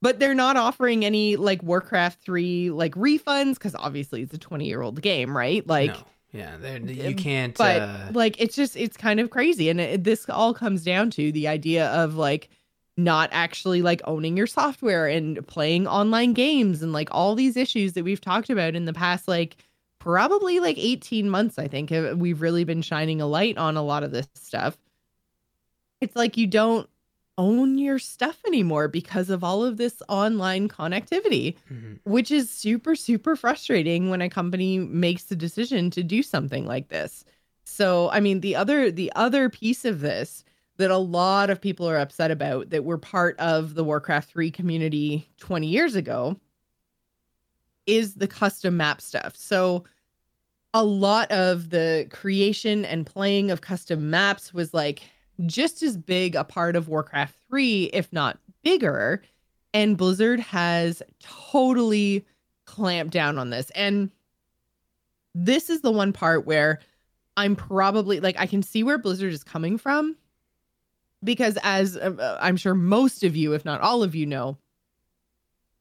But they're not offering any like Warcraft 3 like refunds cuz obviously it's a 20-year-old game, right? Like no. Yeah, you can't but uh... like it's just it's kind of crazy and it, this all comes down to the idea of like not actually like owning your software and playing online games and like all these issues that we've talked about in the past like probably like 18 months i think we've really been shining a light on a lot of this stuff it's like you don't own your stuff anymore because of all of this online connectivity mm-hmm. which is super super frustrating when a company makes the decision to do something like this so i mean the other the other piece of this that a lot of people are upset about that were part of the Warcraft 3 community 20 years ago is the custom map stuff. So a lot of the creation and playing of custom maps was like just as big a part of Warcraft 3 if not bigger and Blizzard has totally clamped down on this and this is the one part where I'm probably like I can see where Blizzard is coming from because as uh, uh, I'm sure most of you, if not all of you, know,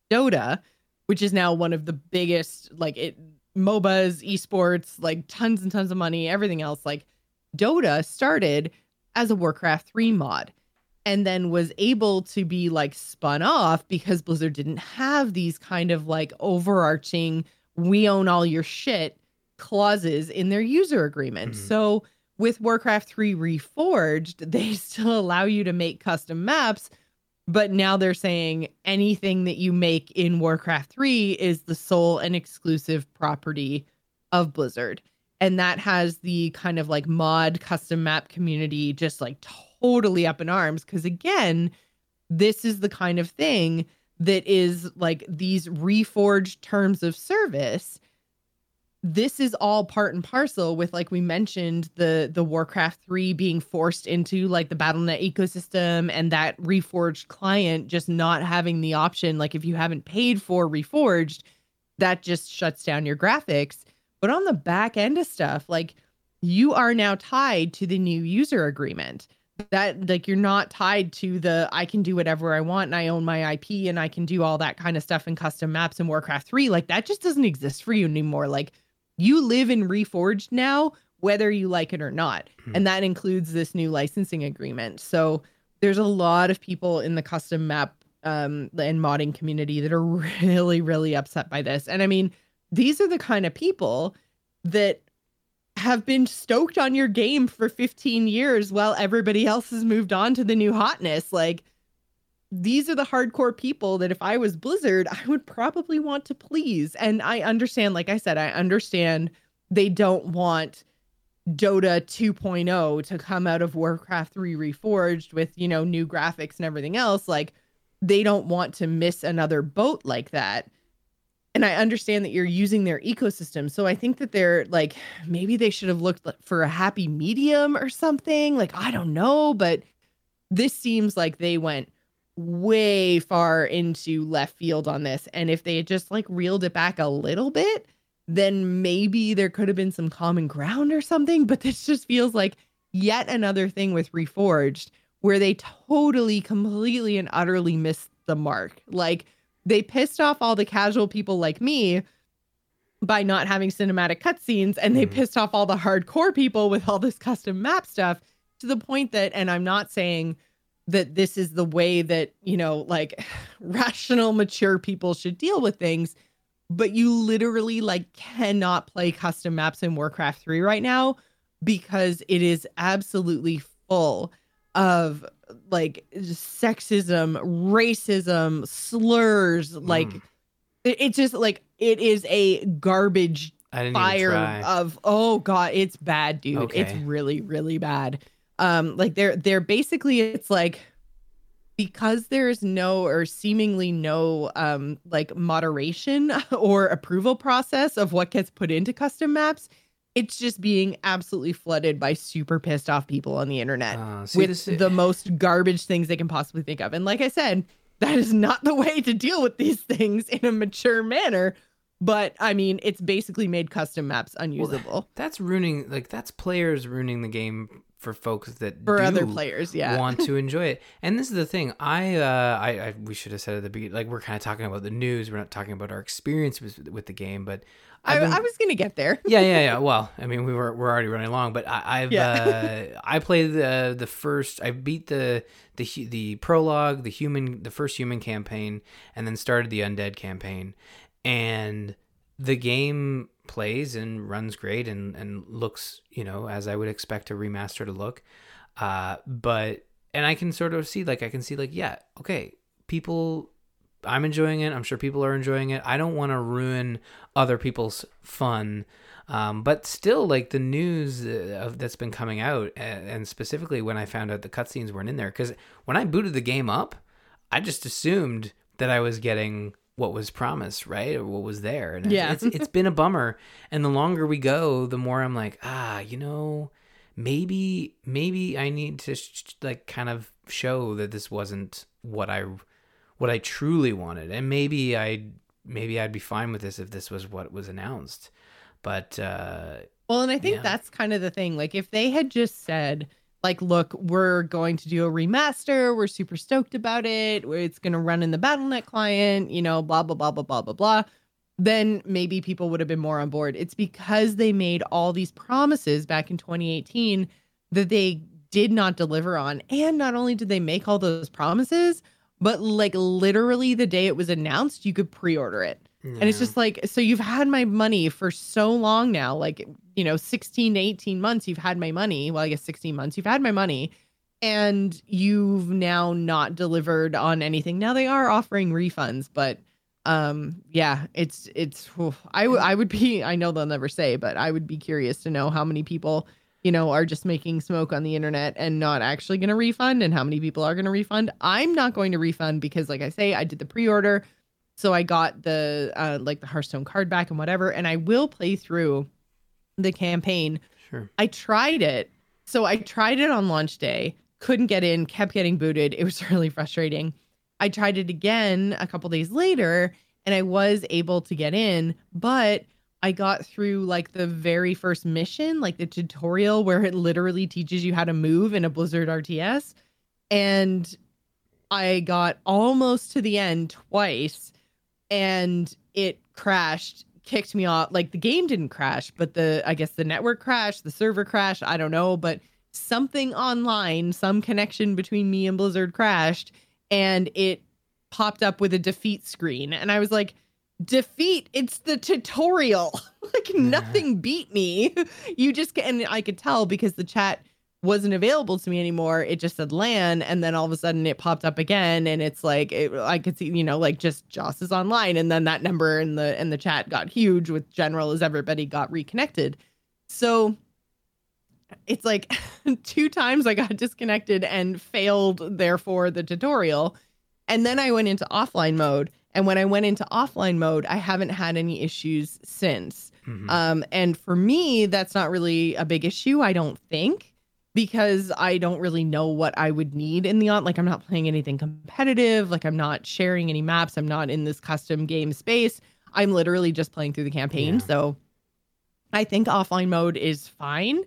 Dota, which is now one of the biggest like it MOBAs, esports, like tons and tons of money, everything else. Like Dota started as a Warcraft 3 mod and then was able to be like spun off because Blizzard didn't have these kind of like overarching we own all your shit clauses in their user agreement. Mm-hmm. So with Warcraft 3 Reforged, they still allow you to make custom maps, but now they're saying anything that you make in Warcraft 3 is the sole and exclusive property of Blizzard. And that has the kind of like mod custom map community just like totally up in arms. Cause again, this is the kind of thing that is like these reforged terms of service. This is all part and parcel with like we mentioned the the warcraft 3 being forced into like the Battle.net ecosystem and that reforged client just not having the option. Like if you haven't paid for reforged that just shuts down your graphics but on the back end of stuff like you are now tied to the new user agreement that like you're not tied to the I can do whatever I want and I own my IP and I can do all that kind of stuff in custom maps in Warcraft 3 like that just doesn't exist for you anymore like you live in Reforged now, whether you like it or not. Mm-hmm. And that includes this new licensing agreement. So there's a lot of people in the custom map um, and modding community that are really, really upset by this. And I mean, these are the kind of people that have been stoked on your game for 15 years while everybody else has moved on to the new hotness. Like, these are the hardcore people that if I was Blizzard, I would probably want to please. And I understand, like I said, I understand they don't want Dota 2.0 to come out of Warcraft 3 Reforged with, you know, new graphics and everything else. Like, they don't want to miss another boat like that. And I understand that you're using their ecosystem. So I think that they're like, maybe they should have looked for a happy medium or something. Like, I don't know. But this seems like they went way far into left field on this. And if they had just like reeled it back a little bit, then maybe there could have been some common ground or something. But this just feels like yet another thing with Reforged where they totally, completely, and utterly missed the mark. Like they pissed off all the casual people like me by not having cinematic cutscenes, and they mm. pissed off all the hardcore people with all this custom map stuff to the point that, and I'm not saying that this is the way that, you know, like rational, mature people should deal with things. But you literally like cannot play custom maps in Warcraft 3 right now because it is absolutely full of like sexism, racism, slurs. Mm. Like it, it's just like it is a garbage fire of oh god, it's bad, dude. Okay. It's really, really bad um like they're they're basically it's like because there's no or seemingly no um like moderation or approval process of what gets put into custom maps it's just being absolutely flooded by super pissed off people on the internet Uh, see, with this- the most garbage things they can possibly think of. And like I said, that is not the way to deal with these things in a mature manner. But I mean, it's basically made custom maps unusable that's ruining like that's players ruining the game for folks that for other players. Yeah. want to enjoy it. And this is the thing. I, uh, I, I we should have said at the beginning, like we're kind of talking about the news. We're not talking about our experience with, with the game, but I, been- I was going to get there. yeah, yeah, yeah. Well, I mean, we were we're already running long, but I, I've Yeah. uh, I played the the first. I beat the the the prologue, the human, the first human campaign, and then started the undead campaign, and the game plays and runs great and and looks you know as I would expect a remaster to look, uh, but and I can sort of see like I can see like yeah okay people I'm enjoying it. I'm sure people are enjoying it. I don't want to ruin other people's fun. Um, but still, like the news uh, of, that's been coming out, and, and specifically when I found out the cutscenes weren't in there, because when I booted the game up, I just assumed that I was getting what was promised, right, or what was there. And Yeah. it's it's been a bummer. And the longer we go, the more I'm like, ah, you know, maybe maybe I need to sh- like kind of show that this wasn't what I what I truly wanted, and maybe I maybe I'd be fine with this if this was what was announced. But uh, Well, and I think Yeah. that's kind of the thing. Like, if they had just said, like, look, we're going to do a remaster, we're super stoked about it, it's going to run in the Battle.net client, you know, blah, blah, blah, blah, blah, blah, blah, then maybe people would have been more on board. It's because they made all these promises back in 2018 that they did not deliver on. And not only did they make all those promises, but like literally the day it was announced, you could pre order it. And it's just like, so you've had my money for so long now, like, you know, 16 to 18 months, you've had my money. Well, I guess 16 months, you've had my money. And you've now not delivered on anything. Now they are offering refunds, but um yeah it's it's oof. i i would be i know they'll never say but i would be curious to know how many people you know are just making smoke on the internet and not actually going to refund and how many people are going to refund i'm not going to refund because like i say i did the pre-order so I got the uh, like the Hearthstone card back and whatever, and I will play through the campaign. sure. I tried it, so I tried it on launch day, couldn't get in, kept getting booted. It was really frustrating. I tried it again a couple days later, and I was able to get in, but I got through like the very first mission, like the tutorial where it literally teaches you how to move in a Blizzard RTS, and I got almost to the end twice and it crashed kicked me off. Like the game didn't crash but the i guess the network crashed the server crashed i don't know but something online some connection between me and blizzard crashed and it popped up with a defeat screen. And i was like defeat? It's the tutorial. Like nothing beat me. You just and i could tell because the chat wasn't available to me anymore. It just said LAN, and then all of a sudden it popped up again, and it's like it, I could see, you know, like just Joss is online, and then that number in the in the chat got huge with general as everybody got reconnected. So it's like two times I got disconnected and failed, therefore the tutorial, and then I went into offline mode. And when I went into offline mode, I haven't had any issues since. Mhm. Um, and for me, that's not really a big issue, I don't think, because I don't really know what I would need in the on. Like, I'm not playing anything competitive. Like, I'm not sharing any maps. I'm not in this custom game space. I'm literally just playing through the campaign. Yeah. So I think offline mode is fine.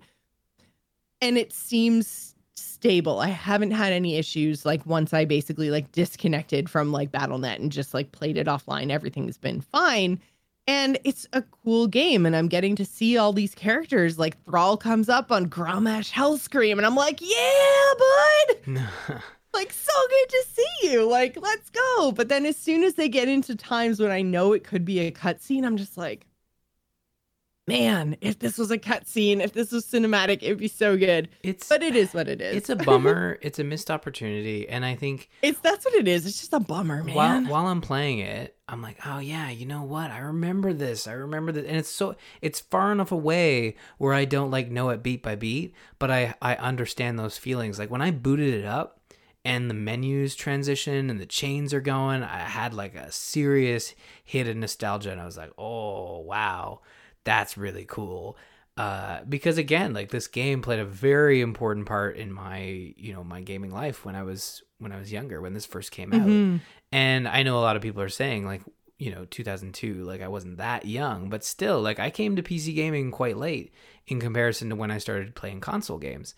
And it seems stable. I haven't had any issues like once I basically like disconnected from like Battle.net and just like played it offline. Everything's been fine. And it's a cool game, and I'm getting to see all these characters. Like Thrall comes up on Grommash Hellscream, and I'm like, yeah, bud! Like, so good to see you. Like, let's go. But then as soon as they get into times when I know it could be a cutscene, I'm just like, man, if this was a cutscene, if this was cinematic, it'd be so good. it's But it is what it is. it's a bummer. it's a missed opportunity, and I think It's that's what it is. It's just a bummer, man. while while I'm playing it, I'm like, oh yeah, you know what? I remember this. I remember this, and it's so it's far enough away where I don't like know it beat by beat, but I I understand those feelings. Like when I booted it up and the menus transition and the chains are going, I had like a serious hit of nostalgia, and I was like, oh wow, that's really cool. uh, because again, like this game played a very important part in my you know my gaming life when I was when I was younger when this first came out, Mhm. and I know a lot of people are saying like you know 2002 like I wasn't that young, but still like I came to PC gaming quite late in comparison to when I started playing console games.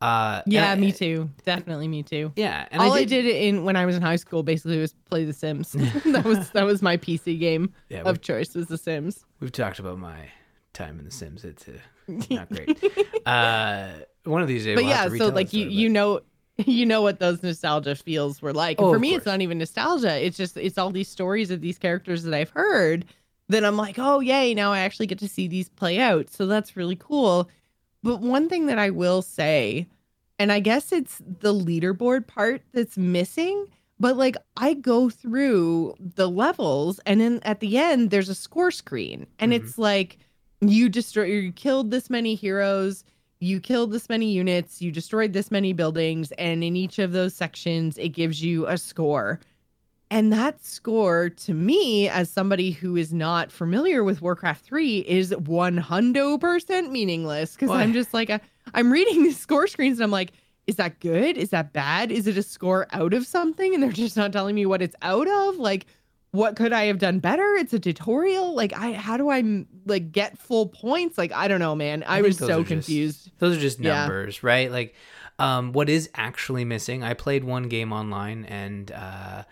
Uh, Yeah, I- me too. Definitely me too. Yeah, and All I did in when I was in high school basically was play The Sims. that was that was my PC game Yeah, of choice was The Sims. We've talked about my time in The Sims. It's uh, not great. uh, one of these days, but we'll yeah, to so like you you know you know what those nostalgia feels were like. And Oh, for me, it's not even nostalgia. It's just it's all these stories of these characters that I've heard. That I'm like, oh yay! Now I actually get to see these play out. So that's really cool. But one thing that I will say, and I guess it's the leaderboard part that's missing. But like I go through the levels, and then at the end there's a score screen, and Mhm. it's like you destroy, you killed this many heroes, you killed this many units, you destroyed this many buildings, and in each of those sections it gives you a score. And that score to me, as somebody who is not familiar with Warcraft 3, is 100% meaningless because I'm just like, I, I'm reading these score screens and I'm like, is that good? Is that bad? Is it a score out of something? And they're just not telling me what it's out of. Like, what could I have done better? It's a tutorial. Like, I how do I like get full points? Like, I don't know, man. I, think was so are just- confused. Those are just Yeah. numbers, right? Like, um, what is actually missing? I played one game online, and uh,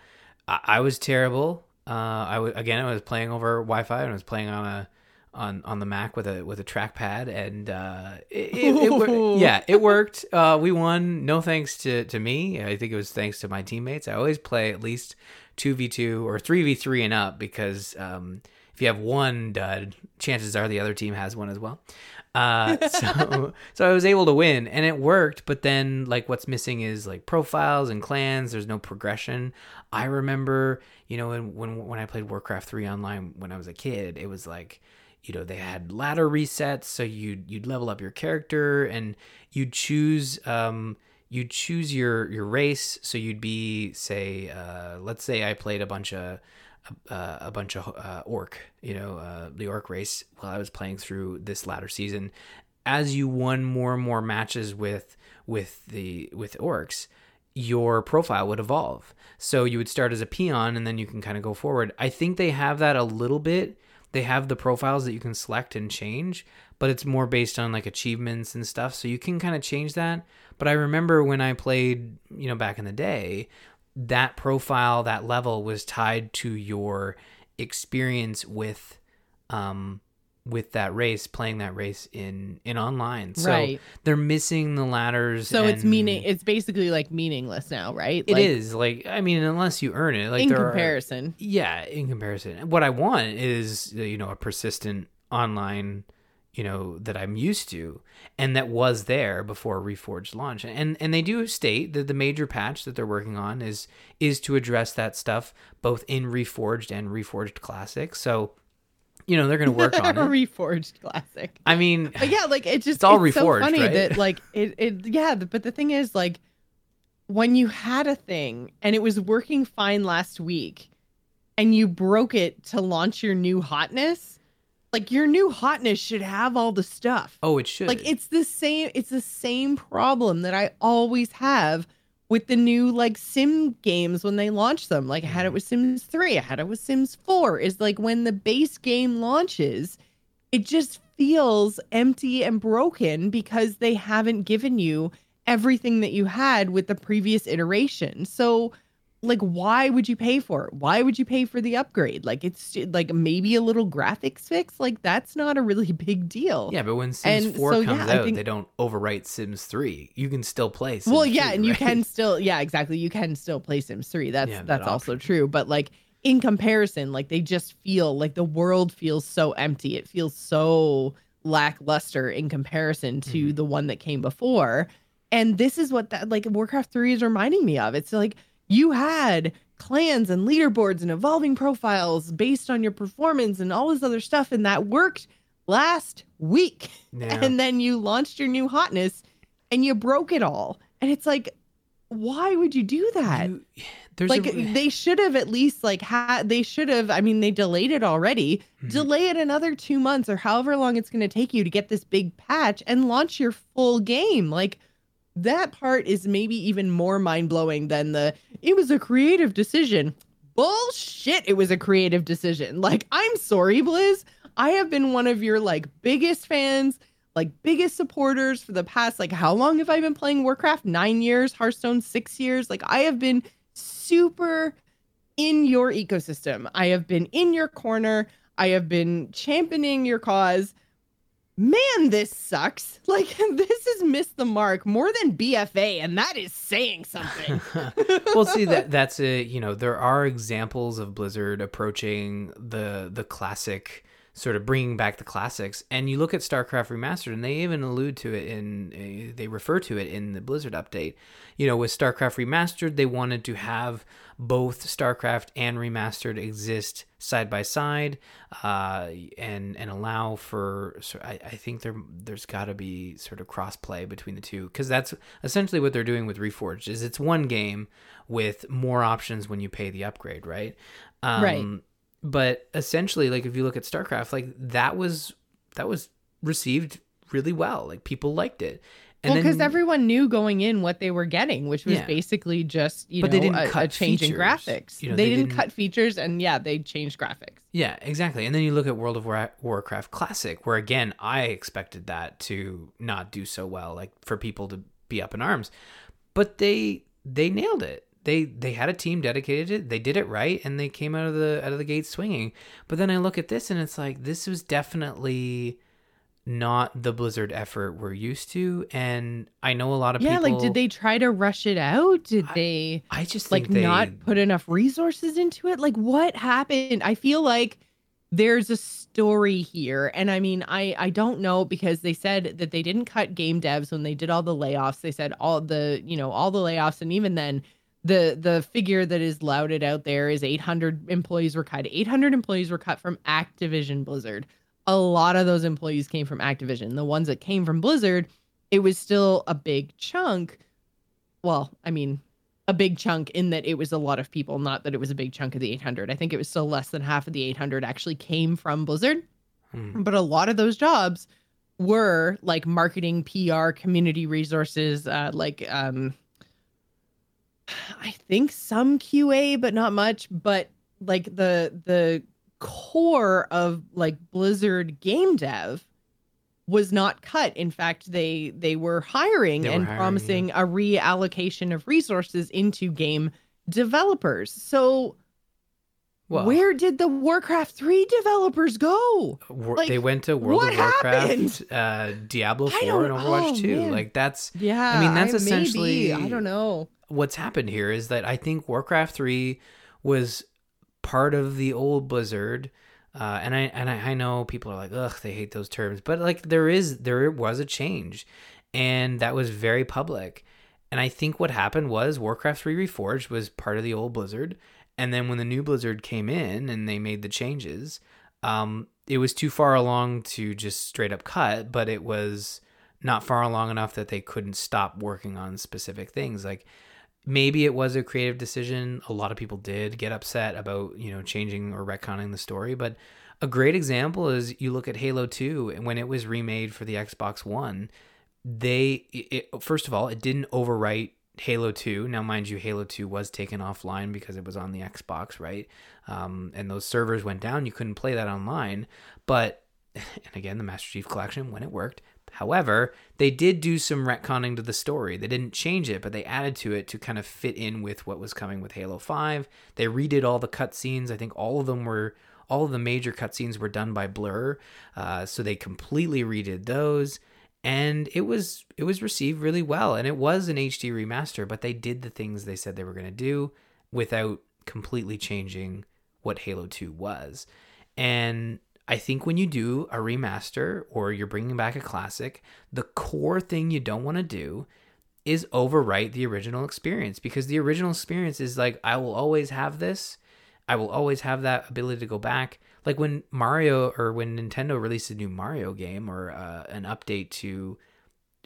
I, I was terrible. Uh, I w- again, I was playing over Wi-Fi, and I was playing on a on on the Mac with a with a trackpad, and uh, it, it, it yeah, it worked. Uh, we won. No thanks to to me. I think it was thanks to my teammates. I always play at least two v two or three v three and up because um, if you have one dud, chances are the other team has one as well. Uh, so so I was able to win and it worked, but then like what's missing is like profiles and clans. There's no progression. I remember, you know, when when when I played Warcraft 3 online when I was a kid, it was like you know they had ladder resets so you'd you'd level up your character and you'd choose um you'd choose your your race so you'd be say uh let's say i played a bunch of uh, a bunch of uh, orc, you know, uh, the orc race while I was playing through this latter season. As you won more and more matches with with the with orcs, your profile would evolve. So you would start as a peon, and then you can kind of go forward. I think they have that a little bit. They have the profiles that you can select and change, but it's more based on like achievements and stuff. So you can kind of change that. But I remember when I played, you know, back in the day, that profile, that level was tied to your experience with um with that race, playing that race in in online. So right. they're missing the ladders. So it's meaning it's basically like meaningless now, right? It like, is like I mean, unless you earn it, like in there are- comparison. yeah, in comparison, what I want is you know a persistent online, you know that I'm used to, and that was there before Reforged launch. And and they do state that the major patch that they're working on is is to address that stuff both in Reforged and Reforged Classic. So, you know they're going to work on it. Reforged classic. I mean, But yeah, like it just It's all it's so funny right? that like it it yeah, but the thing is like when you had a thing and it was working fine last week and you broke it to launch your new hotness, like your new hotness should have all the stuff. oh, it should Like it's the same it's the same problem that I always have with the new like sim games when they launch them. Like I had it mm. with Sims 3, I had it with Sims 4. Is like when the base game launches, it just feels empty and broken because they haven't given you everything that you had with the previous iteration. So like why would you pay for it? Why would you pay for the upgrade? Like it's like maybe a little graphics fix, like that's not a really big deal. Yeah, but when Sims And 4 so, comes yeah, out, think- they don't overwrite Sims 3. You can still play Sims well yeah 3, and you can still yeah exactly you can still play sims 3 that's Yeah, that that's also true but like in comparison like they just feel like the world feels so empty it feels so lackluster in comparison to Mhm. the one that came before and this is what that like warcraft 3 is reminding me of it's like you had clans and leaderboards and evolving profiles based on your performance and all this other stuff and that worked last week Yeah. and then you launched your new hotness and you broke it all and it's like why would you do that? You- there's like a, they should have at least like had they should have i mean they delayed it already Mhm. delay it another two months or however long it's going to take you to get this big patch and launch your full game like that part is maybe even more mind-blowing than the it was a creative decision bullshit it was a creative decision like i'm sorry blizz i have been one of your like biggest fans like biggest supporters for the past like how long have i been playing warcraft nine years hearthstone six years like i have been super in your ecosystem. I have been in your corner. I have been championing your cause. Man, this sucks. Like this has missed the mark more than BFA, and that is saying something. well see that that's a you know there are examples of blizzard approaching the the classic sort of bringing back the classics and you look at starcraft remastered and they even allude to it in uh, they refer to it in the blizzard update you know with starcraft remastered they wanted to have both starcraft and remastered exist side by side uh, and and allow for so I, I think there there's got to be sort of cross play between the two because that's essentially what they're doing with reforged is it's one game with more options when you pay the upgrade right um, Right. but essentially like if you look at starcraft like that was that was received really well like people liked it and well, because everyone knew going in what they were getting, which was Yeah. basically just you But know they didn't a, a cut change in graphics. You know, they, they didn't, didn't- cut features, and yeah, they changed graphics. Yeah, exactly. And then you look at World of War- Warcraft Classic, where again, I expected that to not do so well, like for people to be up in arms. But they they nailed it. They they had a team dedicated to it. They did it right, and they came out of the out of the gate swinging. But then I look at this, and it's like this was definitely not the Blizzard effort we're used to. And I know a lot of Yeah, people. Yeah, like did they try to rush it out? Did I- they? I just like they, not put enough resources into it like what happened i feel like there's a story here and i mean i i don't know because they said that they didn't cut game devs when they did all the layoffs they said all the you know all the layoffs and even then the the figure that is lauded out there is 800 employees were cut 800 employees were cut from activision blizzard a lot of those employees came from activision the ones that came from blizzard it was still a big chunk well i mean a big chunk in that it was a lot of people, not that it was a big chunk of the 800. I think it was still less than half of the 800 actually came from Blizzard, Hmm. but a lot of those jobs were like marketing, PR, community resources, uh, like um, I think some QA, but not much. But like the the core of like Blizzard game dev was not cut. In fact, they they were hiring They were and hiring, promising a reallocation of resources into game developers. So Well, where did the Warcraft 3 developers go? Like, they went to World of Warcraft, uh, Diablo 4, and Overwatch oh, 2. man. Like that's Yeah. I mean, that's maybe. essentially- I don't know. what's happened here is that I think Warcraft 3 was part of the old Blizzard. Uh, and I and I, I know people are like, ugh, they hate those terms, but like there is there was a change, and that was very public. And I think what happened was Warcraft 3 Reforged was part of the old Blizzard, and then when the new Blizzard came in and they made the changes, um, it was too far along to just straight up cut, but it was not far along enough that they couldn't stop working on specific things. Like maybe it was a creative decision. A lot of people did get upset about, you know, changing or retconning the story, but a great example is you look at Halo 2 and when it was remade for the Xbox 1, they it, first of all, it didn't overwrite Halo 2. Now mind you, Halo 2 was taken offline because it was on the Xbox, right? Um, and those servers went down. You couldn't play that online, but and again, the Master Chief Collection when it worked. However, they did do some retconning to the story. They didn't change it, but they added to it to kind of fit in with what was coming with Halo 5. They redid all the cutscenes. I think all of them were all of the major cutscenes were done by Blur. Uh, so they completely redid those. And it was it was received really well. And it was an HD remaster, but they did the things they said they were gonna do without completely changing what Halo 2 was. And I think when you do a remaster or you're bringing back a classic, the core thing you don't want to do is overwrite the original experience because the original experience is like, I will always have this. I will always have that ability to go back. Like when Mario or when Nintendo released a new Mario game or uh, an update to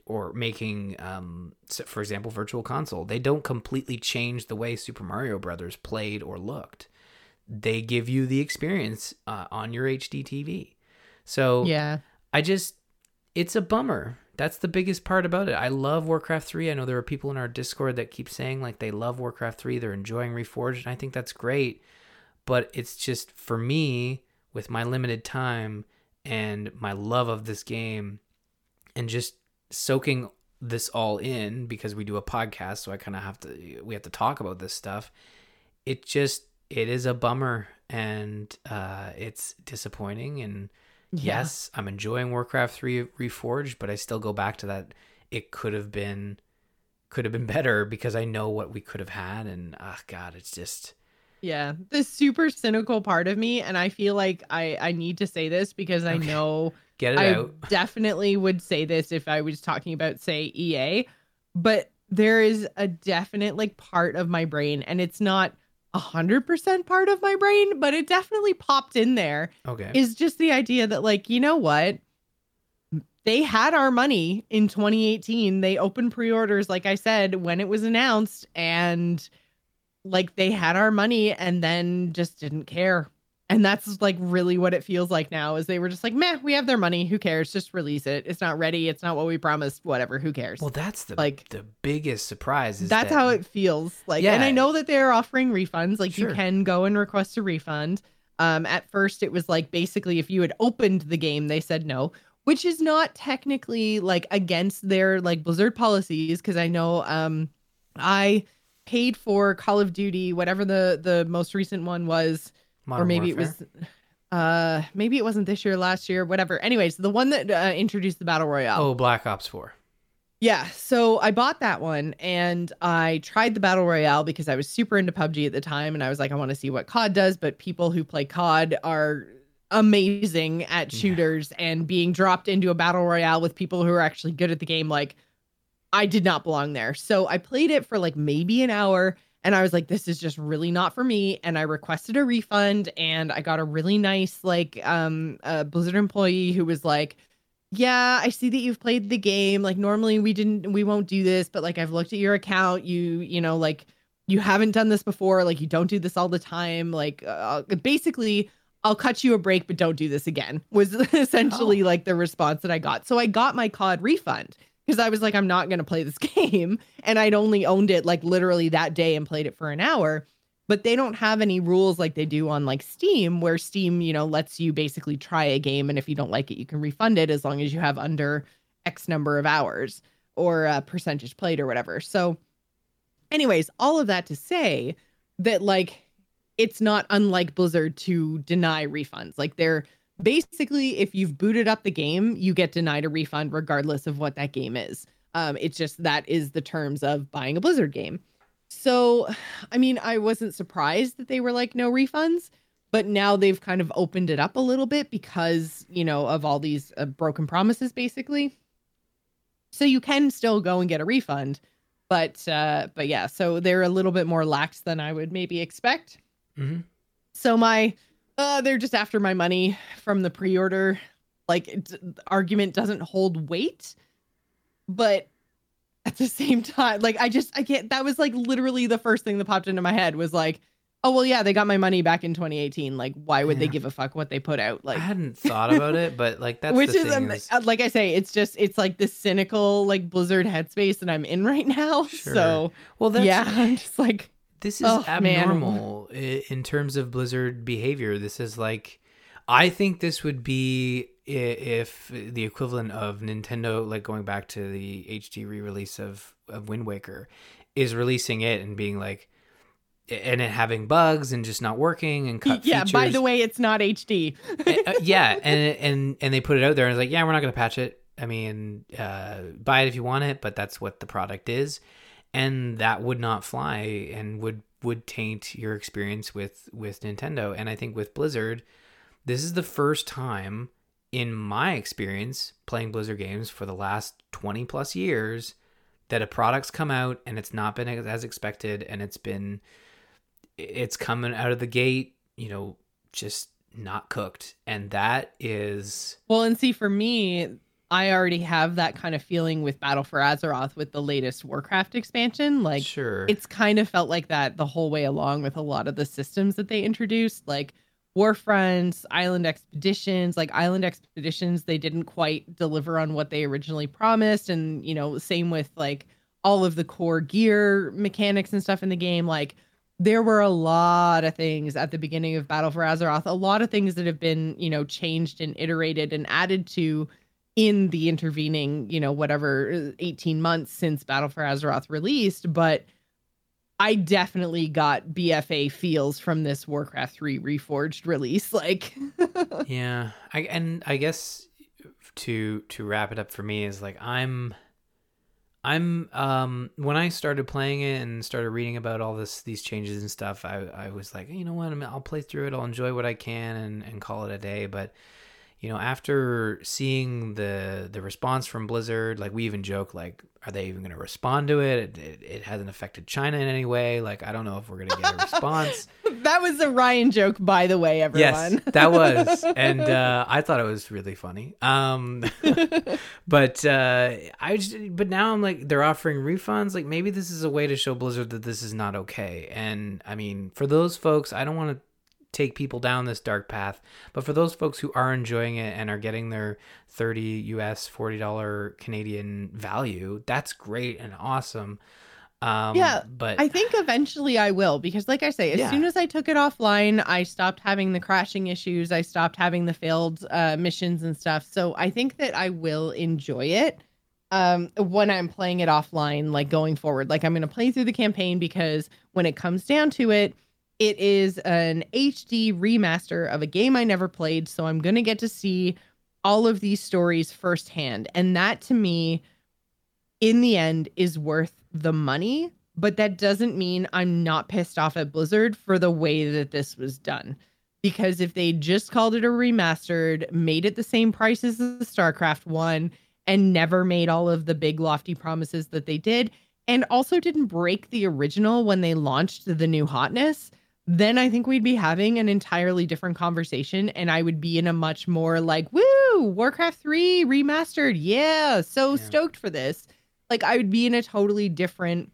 or making um for example virtual console they don't completely change the way super mario brothers played or looked they give you the experience uh, on your hd tv so Yeah. i just it's a bummer. That's the biggest part about it. I love warcraft 3 i know there are people in our discord that keep saying like they love warcraft 3 they're enjoying reforged and i think that's great. But it's just for me with my limited time and my love of this game and just soaking this all in because we do a podcast so i kind of have to we have to talk about this stuff it just it is a bummer and uh it's disappointing and Yeah. yes i'm enjoying warcraft 3 reforged but i still go back to that it could have been could have been better because i know what we could have had and oh god it's just Yeah. The super cynical part of me, and I feel like I I need to say this because I Okay. know get it I out definitely would say this if I was talking about, say, EA, but there is a definite like part of my brain, and it's not a hundred percent part of my brain, but it definitely popped in there. okay Is just the idea that, like, you know what? They had our money in 2018. They opened pre-orders, like I said, when it was announced, and like they had our money and then just didn't care. And that's like really what it feels like now is they were just like, meh, we have their money. Who cares? Just release it. It's not ready. It's not what we promised. Whatever. Who cares? well that's the like- the biggest surprise is that's that- how it feels like Yeah. and i know that they're offering refunds like Sure. you can go and request a refund um at first it was like basically if you had opened the game they said no which is not technically like against their like blizzard policies because i know um i paid for call of duty whatever the the most recent one was Modern or maybe Warfare. it was uh maybe it wasn't this year last year whatever anyways the one that uh, introduced the battle royale oh black ops 4 yeah, so I bought that one and I tried the battle royale because I was super into PUBG at the time and I was like I want to see what COD does, but people who play COD are amazing at Yeah. shooters and being dropped into a battle royale with people who are actually good at the game like I did not belong there. So I played it for like maybe an hour and I was like this is just really not for me and I requested a refund and I got a really nice like um uh, Blizzard employee who was like yeah, I see that you've played the game. Like normally we didn't we won't do this, but like I've looked at your account, you you know, like you haven't done this before, like you don't do this all the time. Like uh, basically I'll cut you a break but don't do this again. Was essentially Oh. like the response that I got. So I got my COD refund because I was like I'm not going to play this game and I'd only owned it like literally that day and played it for an hour but they don't have any rules like they do on like Steam, where Steam, you know, lets you basically try a game, and if you don't like it, you can refund it as long as you have under X number of hours or a percentage played or whatever. So, anyways, all of that to say that like it's not unlike Blizzard to deny refunds. Like they're basically, if you've booted up the game, you get denied a refund regardless of what that game is. Um, it's just that is the terms of buying a Blizzard game. So, I mean, I wasn't surprised that they were like no refunds, but now they've kind of opened it up a little bit because, you know, of all these uh, broken promises basically. So you can still go and get a refund, but uh but yeah, so they're a little bit more lax than I would maybe expect. hmm So my uh they're just after my money from the pre-order like it, argument doesn't hold weight. But at the same time, like I just I can't that was like literally the first thing that popped into my head was like, oh well yeah, they got my money back in 2018. Like why would they give a fuck what they put out? Like I hadn't thought about it, but like that's which the is, thing um, is- uh, like I say, it's just it's like this cynical like Blizzard headspace that I'm in right now. Sure. So well, that's yeah, I'm just like this is Oh, abnormal i- in terms of Blizzard behavior. This is like, I think this would be if the equivalent of Nintendo, like going back to the HD re-release of of Wind Waker, is releasing it and being like, and it having bugs and just not working and cut yeah. By the way, it's not HD. Uh, yeah, and and and they put it out there and it's like, yeah, we're not gonna patch it. I mean, uh, buy it if you want it, but that's what the product is, and that would not fly and would would taint your experience with with Nintendo. And I think with Blizzard, this is the first time in my experience playing Blizzard games for the last twenty plus years that a product's come out and it's not been as expected and it's been it's coming out of the gate, you know, just not cooked. And that is Well, and see, for me, I already have that kind of feeling with Battle for Azeroth with the latest Warcraft expansion. Like sure. it's kind of felt like that the whole way along with a lot of the systems that they introduced, like Warfronts, Island Expeditions, like Island Expeditions, they didn't quite deliver on what they originally promised. And, you know, same with like all of the core gear mechanics and stuff in the game. Like there were a lot of things at the beginning of Battle for Azeroth, a lot of things that have been, you know, changed and iterated and added to in the intervening, you know, whatever 18 months since Battle for Azeroth released. But I definitely got BFA feels from this Warcraft 3 Reforged release. Like, yeah, I and I guess to to wrap it up for me is like I'm I'm um when I started playing it and started reading about all this these changes and stuff, I I was like, you know what, I mean, I'll play through it, I'll enjoy what I can and and call it a day, but you know, after seeing the the response from Blizzard, like we even joke, like, are they even going to respond to it? It, it? it, hasn't affected China in any way. Like, I don't know if we're going to get a response. that was a Ryan joke, by the way, everyone. Yes, that was, and uh, I thought it was really funny. Um, but uh, I just, but now I'm like, they're offering refunds. Like, maybe this is a way to show Blizzard that this is not okay. And I mean, for those folks, I don't want to take people down this dark path. But for those folks who are enjoying it and are getting their 30 US, $40 Canadian value, that's great and awesome. Um, yeah, but I think eventually I will because, like I say, as Yeah. soon as I took it offline, I stopped having the crashing issues. I stopped having the failed uh, missions and stuff. So I think that I will enjoy it um, when I'm playing it offline, like going forward. Like I'm going to play through the campaign because when it comes down to it, it is an HD remaster of a game I never played. So I'm going to get to see all of these stories firsthand. And that to me, in the end, is worth the money. But that doesn't mean I'm not pissed off at Blizzard for the way that this was done. Because if they just called it a remastered, made it the same price as the StarCraft one, and never made all of the big lofty promises that they did, and also didn't break the original when they launched the new hotness, then I think we'd be having an entirely different conversation. And I would be in a much more like, woo, Warcraft 3 remastered. Yeah, so Yeah. stoked for this. Like, I would be in a totally different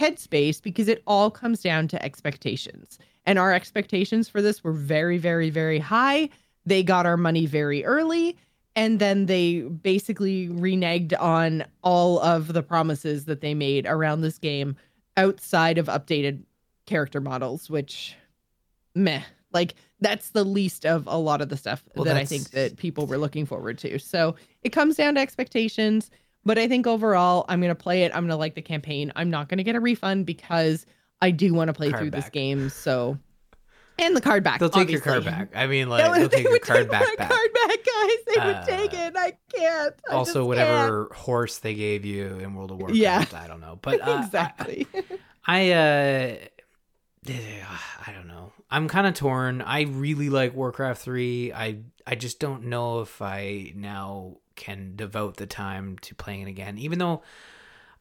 headspace because it all comes down to expectations. And our expectations for this were very, very, very high. They got our money very early. And then they basically reneged on all of the promises that they made around this game outside of updated character models, which meh. Like that's the least of a lot of the stuff Well, that I think that people were looking forward to. So it comes down to expectations. But I think overall, I'm gonna play it. I'm gonna like the campaign. I'm not gonna get a refund because I do want to play Card through this game. So and the card back. they'll take your card back. I mean, like they'll they take your card back my back. card back, guys. They would take Uh, it. I can't. I also, whatever horse they gave you in World of Warcraft, Yeah. I don't know, but uh, exactly. I, I uh, I don't know. I'm kind of torn. I really like Warcraft three. I I just don't know if I now can devote the time to playing it again, even though.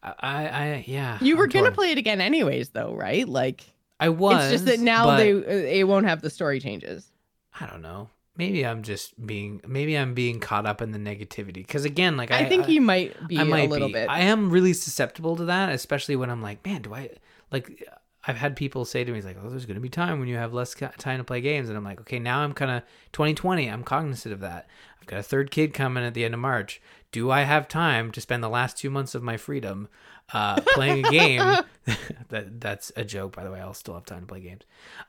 I, I, I yeah. you were gonna play it again anyways, though, right? Like I was. it's just that now they uh, it won't have the story changes. I don't know. Maybe I'm just being. Maybe I'm being caught up in the negativity. Because again, like I, I, think you might be I might a little be. bit. I am really susceptible to that, especially when I'm like, man, do I like? I've had people say to me, like, oh, there's going to be time when you have less time to play games, and I'm like, okay, now I'm kind of 2020. I'm cognizant of that. I've got a third kid coming at the end of March. Do I have time to spend the last two months of my freedom uh, playing a game? that that's a joke, by the way. I'll still have time to play games.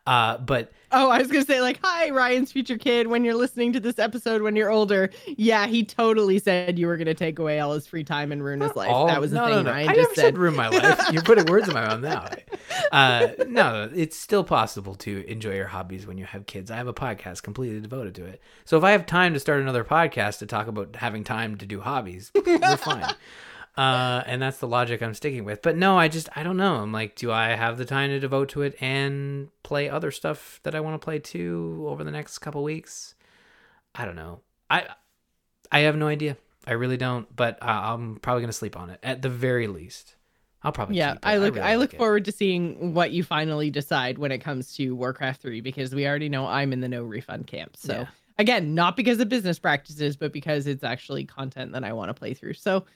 Uh, but oh, I was gonna say like, hi, Ryan's future kid. When you're listening to this episode when you're older, yeah, he totally said you were gonna take away all his free time and ruin his life. all- that was the thing no, no. Ryan I just said. said ruin my life. You're putting words in my mouth now. Uh, no, no, it's still possible to enjoy your hobbies when you have kids. I have a podcast completely devoted to it. So if I have time to start another podcast to talk about having time to do hobbies, we're fine. Uh, and that's the logic I'm sticking with. But no, I just I don't know. I'm like, do I have the time to devote to it and play other stuff that I want to play too over the next couple weeks? I don't know. I I have no idea. I really don't. But uh, I'm probably gonna sleep on it at the very least. I'll probably yeah, it. I look really I look like it. forward to seeing what you finally decide when it comes to Warcraft 3 because we already know I'm in the no refund camp. So Yeah. Again, not because of business practices, but because it's actually content that I want to play through. So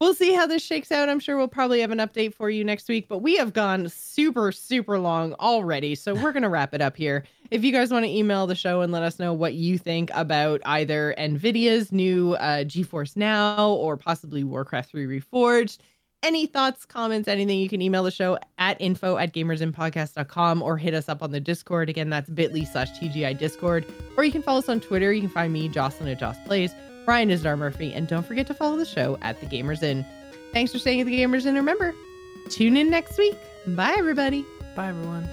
we'll see how this shakes out. I'm sure we'll probably have an update for you next week, but we have gone super, super long already. So we're going to wrap it up here. If you guys want to email the show and let us know what you think about either NVIDIA's new uh, GeForce Now or possibly Warcraft 3 Reforged, any thoughts, comments, anything, you can email the show at info at gamersinpodcast.com or hit us up on the Discord. Again, that's bit.ly slash TGI Discord. Or you can follow us on Twitter. You can find me, Jocelyn at Joss Plays. Brian is Dar Murphy. And don't forget to follow the show at The Gamers Inn. Thanks for staying at The Gamers Inn. Remember, tune in next week. Bye, everybody. Bye, everyone.